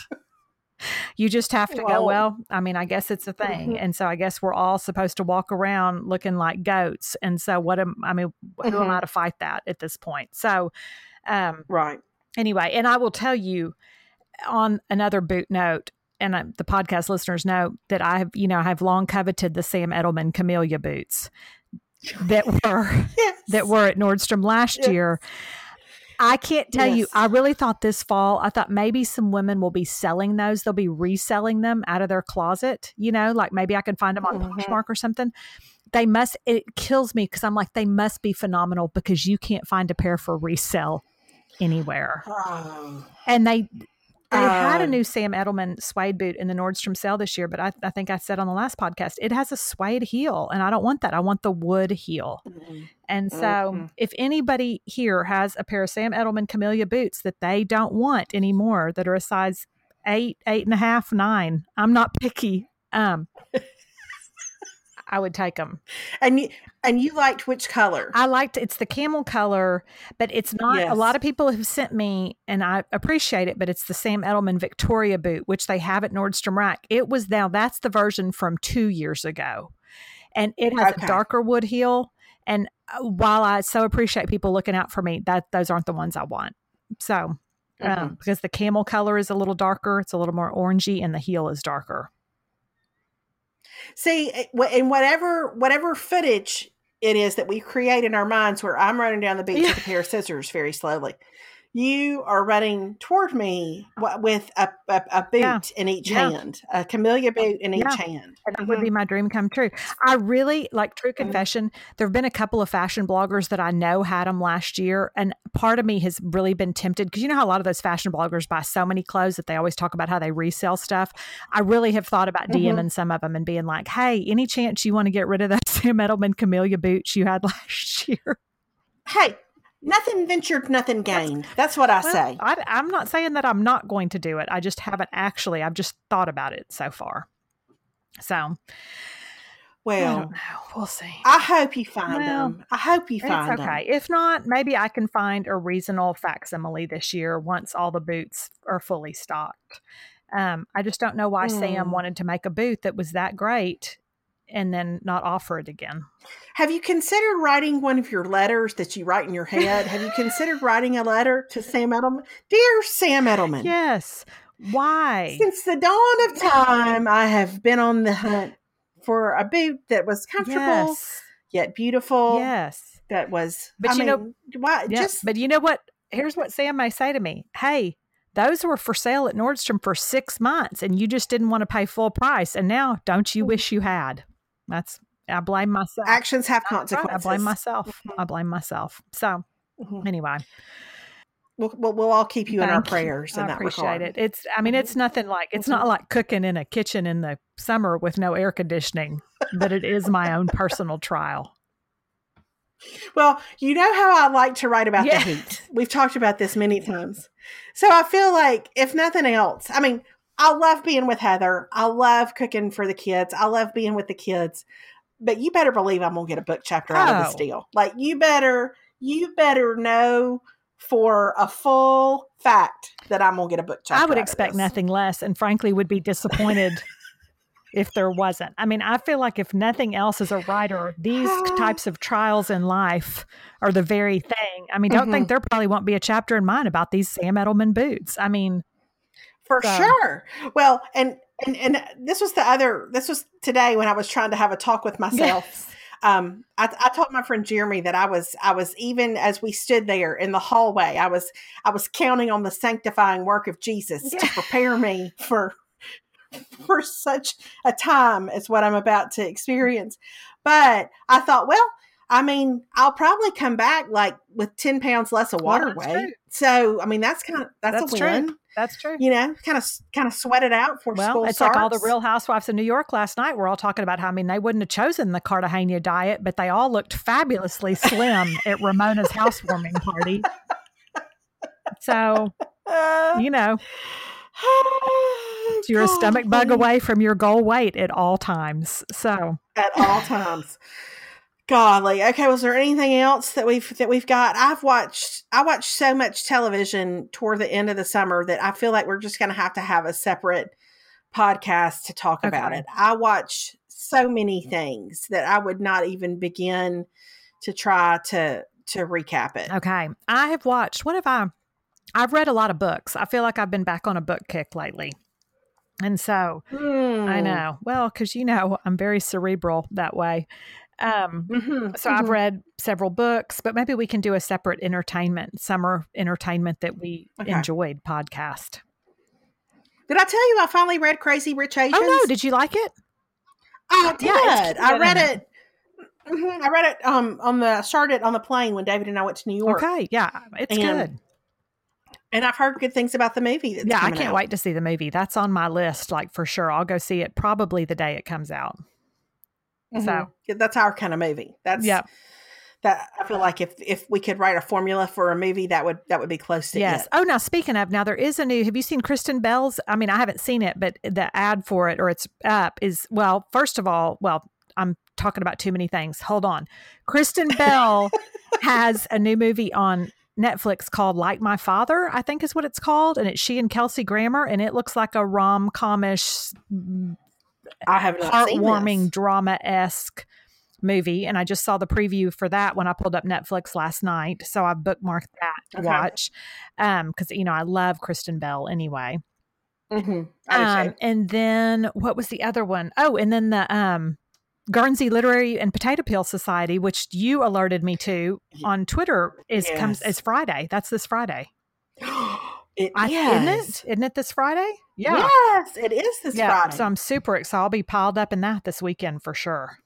you just have to well, go, well, I mean, I guess it's a thing. Mm-hmm. And so I guess we're all supposed to walk around looking like goats. And so what am, I mean, who mm-hmm. am I to fight that at this point? So, um, right. Anyway, and I will tell you on another boot note, and I, the podcast listeners know that I have, you know, I have long coveted the Sam Edelman Camellia boots that were yes. that were at Nordstrom last yes. year. I can't tell yes. you. I really thought this fall. I thought maybe some women will be selling those. They'll be reselling them out of their closet. You know, like maybe I can find them on mm-hmm. Poshmark or something. They must. It kills me because I'm like they must be phenomenal because you can't find a pair for resale anywhere. Oh. And they they had a um, new Sam Edelman suede boot in the Nordstrom sale this year, but I, I, think I said on the last podcast it has a suede heel, and I don't want that. I want the wood heel. Mm-hmm. And so, mm-hmm. if anybody here has a pair of Sam Edelman Camellia boots that they don't want anymore, that are a size eight, eight and a half, nine, I'm not picky. Um, I would take them. And you, and you liked which color? I liked it's the camel color, but it's not. Yes. A lot of people have sent me, and I appreciate it. But it's the Sam Edelman Victoria boot, which they have at Nordstrom Rack. It was now that's the version from two years ago, and it has okay. a darker wood heel. And uh, while I so appreciate people looking out for me, that those aren't the ones I want. So. Um, mm-hmm. Um, because the camel color is a little darker, it's a little more orangey, and the heel is darker. See, eh, in whatever whatever footage it is that we create in our minds, where I'm running down the beach yeah. with a pair of scissors very slowly, you are running toward me with a, a, a boot yeah. in each yeah. hand, a camellia boot in yeah. each hand. That mm-hmm. would be my dream come true. I really like true mm-hmm. confession. Mm-hmm. There have been a couple of fashion bloggers that I know had them last year, and part of me has really been tempted because you know how a lot of those fashion bloggers buy so many clothes that they always talk about how they resell stuff. I really have thought about mm-hmm. DMing some of them and being like, "Hey, any chance you want to get rid of that Sam Edelman camellia boots you had last year?" Hey, Nothing ventured, nothing gained. That's, That's what I well, say. I, I'm not saying that I'm not going to do it. I just haven't actually. I've just thought about it so far. So, well, we'll see. I hope you find well, them. I hope you find them. it's okay. them. If not, maybe I can find a reasonable facsimile this year once all the boots are fully stocked. Um, I just don't know why mm. Sam wanted to make a boot that was that great and then not offer it again. Have you considered writing one of your letters that you write in your head? Have you considered writing a letter to Sam Edelman? Dear Sam Edelman. Yes. Why? Since the dawn of time, I have been on the hunt for a boot that was comfortable yes. yet beautiful. Yes. That was But I you mean, know why yeah, just but you know what? Here's what Sam may say to me. Hey, those were for sale at Nordstrom for six months and you just didn't want to pay full price. And now don't you mm. wish you had? That's I blame myself. Actions have consequences. I blame myself. Mm-hmm. I blame myself. So mm-hmm. anyway. We'll, we'll, we'll, all keep you Thank in our prayers. In I appreciate regard. it. It's, I mean, it's mm-hmm. nothing like, it's not mm-hmm. like cooking in a kitchen in the summer with no air conditioning, but it is my own personal trial. Well, you know how I like to write about yeah. the heat. We've talked about this many times. So I feel like, if nothing else, I mean, I love being with Heather. I love cooking for the kids. I love being with the kids. But you better believe I'm gonna get a book chapter out of this oh. deal. Like you better, you better know for a full fact that I'm gonna get a book chapter. I would expect nothing less, and frankly, would be disappointed if there wasn't. I mean, I feel like if nothing else as a writer, these types of trials in life are the very thing. I mean, don't mm-hmm. think there probably won't be a chapter in mine about these Sam Edelman boots. I mean, for so. sure. Well, and and and this was the other. This was today when I was trying to have a talk with myself. Yes. Um, I, I told my friend Jeremy that I was I was even as we stood there in the hallway, I was I was counting on the sanctifying work of Jesus yeah. to prepare me for for such a time as what I'm about to experience. But I thought, well, I mean, I'll probably come back like with 10 pounds less of water well, weight. So, I mean, that's kind of, that's, that's, a win. True. That's true. You know, kind of, kind of sweat it out for well, school it's starts. like all the real housewives in New York last night were all talking about how, I mean, they wouldn't have chosen the Cartagena diet, but they all looked fabulously slim at Ramona's housewarming party. So, you know, you're a stomach bug away from your goal weight at all times. So at all times. Golly. Okay, was there anything else that we've that we've got? I've watched I watched so much television toward the end of the summer that I feel like we're just gonna have to have a separate podcast to talk okay. about it. I watched so many things that I would not even begin to try to to recap it. Okay. I have watched what have I I've read a lot of books. I feel like I've been back on a book kick lately. And so mm. I hmm. know, well, because you know, I'm very cerebral that way. Um, mm-hmm, so mm-hmm. I've read several books, but maybe we can do a separate entertainment, summer entertainment that we okay. enjoyed podcast. Did I tell you I finally read Crazy Rich Asians? Oh no, did you like it? I did. Yeah, I read it. Mm-hmm, I read it um on the started on the plane when David and I went to New York. Okay, yeah, it's and, good. And I've heard good things about the movie. yeah, I can't out. wait to see the movie. That's on my list, like for sure. I'll go see it probably the day it comes out. Mm-hmm. So that's our kind of movie. That's yeah. That I feel like if if we could write a formula for a movie, that would that would be close to yes. It. Oh, now speaking of, now there is a new. Have you seen Kristen Bell's? I mean, I haven't seen it, but the ad for it or it's up is well. First of all, well, I'm talking about too many things. Hold on, Kristen Bell has a new movie on Netflix called Like My Father, I think is what it's called, and it's she and Kelsey Grammer, and it looks like a rom comish I have heartwarming drama esque movie, and I just saw the preview for that when I pulled up Netflix last night. So I bookmarked that to okay. watch because um, you know I love Kristen Bell anyway. Mm-hmm. Um, and then what was the other one? Oh, and then the um, Guernsey Literary and Potato Peel Society, which you alerted me to on Twitter, is yes. comes is Friday. That's this Friday. It I, Isn't it? Isn't it this Friday? Yeah. Yes, it is this yeah, Friday. So I'm super excited. I'll be piled up in that this weekend for sure.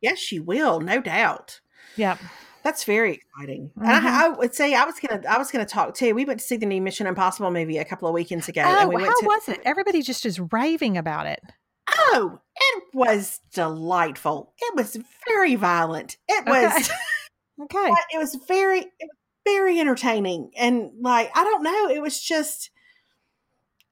Yes, you will, no doubt. Yep. That's very exciting. Mm-hmm. And I. I, would say I was gonna I was gonna talk too. We went to see the new Mission Impossible movie a couple of weekends ago. Oh, and we how went to, was it? Everybody just is raving about it. Oh, it was delightful. It was very violent. It was okay. okay. It was very it was very entertaining. And like i don't know it was just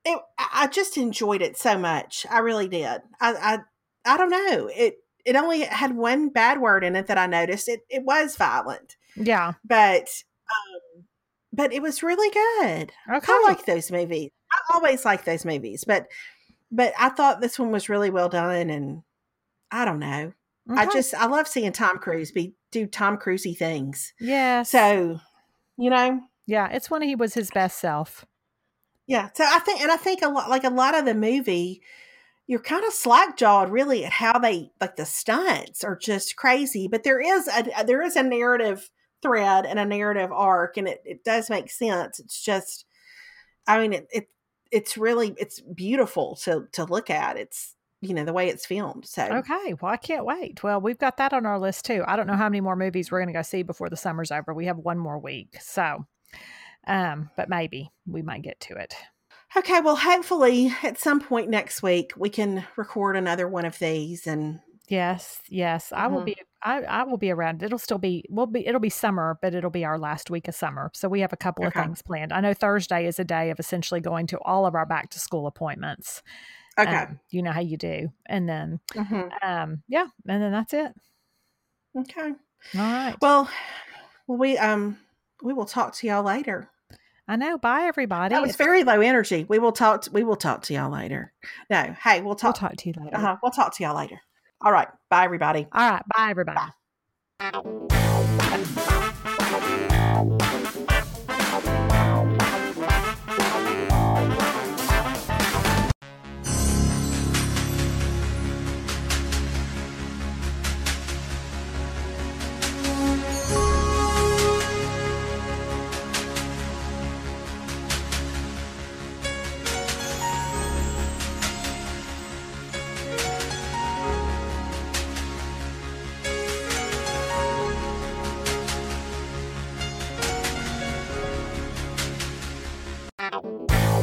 it i just enjoyed it so much. I really did. I i, I don't know. It it only had one bad word in it that i noticed. It it was violent. Yeah. But um but it was really good. Okay. i like those movies. I always like those movies but but i thought this one was really well done and i don't know. Okay. i just i love seeing tom cruise be do tom cruisey things. Yeah so you know? Yeah, it's when he was his best self. Yeah. So I think, and I think a lot, like a lot of the movie, you're kind of slack jawed really at how they, like the stunts are just crazy, but there is a, there is a narrative thread and a narrative arc and it, it does make sense. It's just, I mean, it, it, it's really, it's beautiful to, to look at. It's, you know the way it's filmed so okay well i can't wait well we've got that on our list too i don't know how many more movies we're going to go see before the summer's over we have one more week so um but maybe we might get to it okay well hopefully at some point next week we can record another one of these and yes yes mm-hmm. i will mm-hmm. be I, I will be around. It'll still be we'll be it'll be summer, but it'll be our last week of summer. So we have a couple okay. of things planned. I know Thursday is a day of essentially going to all of our back to school appointments. Okay. Um, you know how you do. And then mm-hmm. um yeah, and then that's it. Okay. All right. Well, well we um we will talk to y'all later. I know. Bye, everybody. That was very low energy. We will talk. To, we will talk to y'all later. No, hey, we'll talk. We'll talk to you later. Uh-huh, we'll talk to y'all later. All right. Bye, everybody. All right. Bye, everybody. Bye. なあ。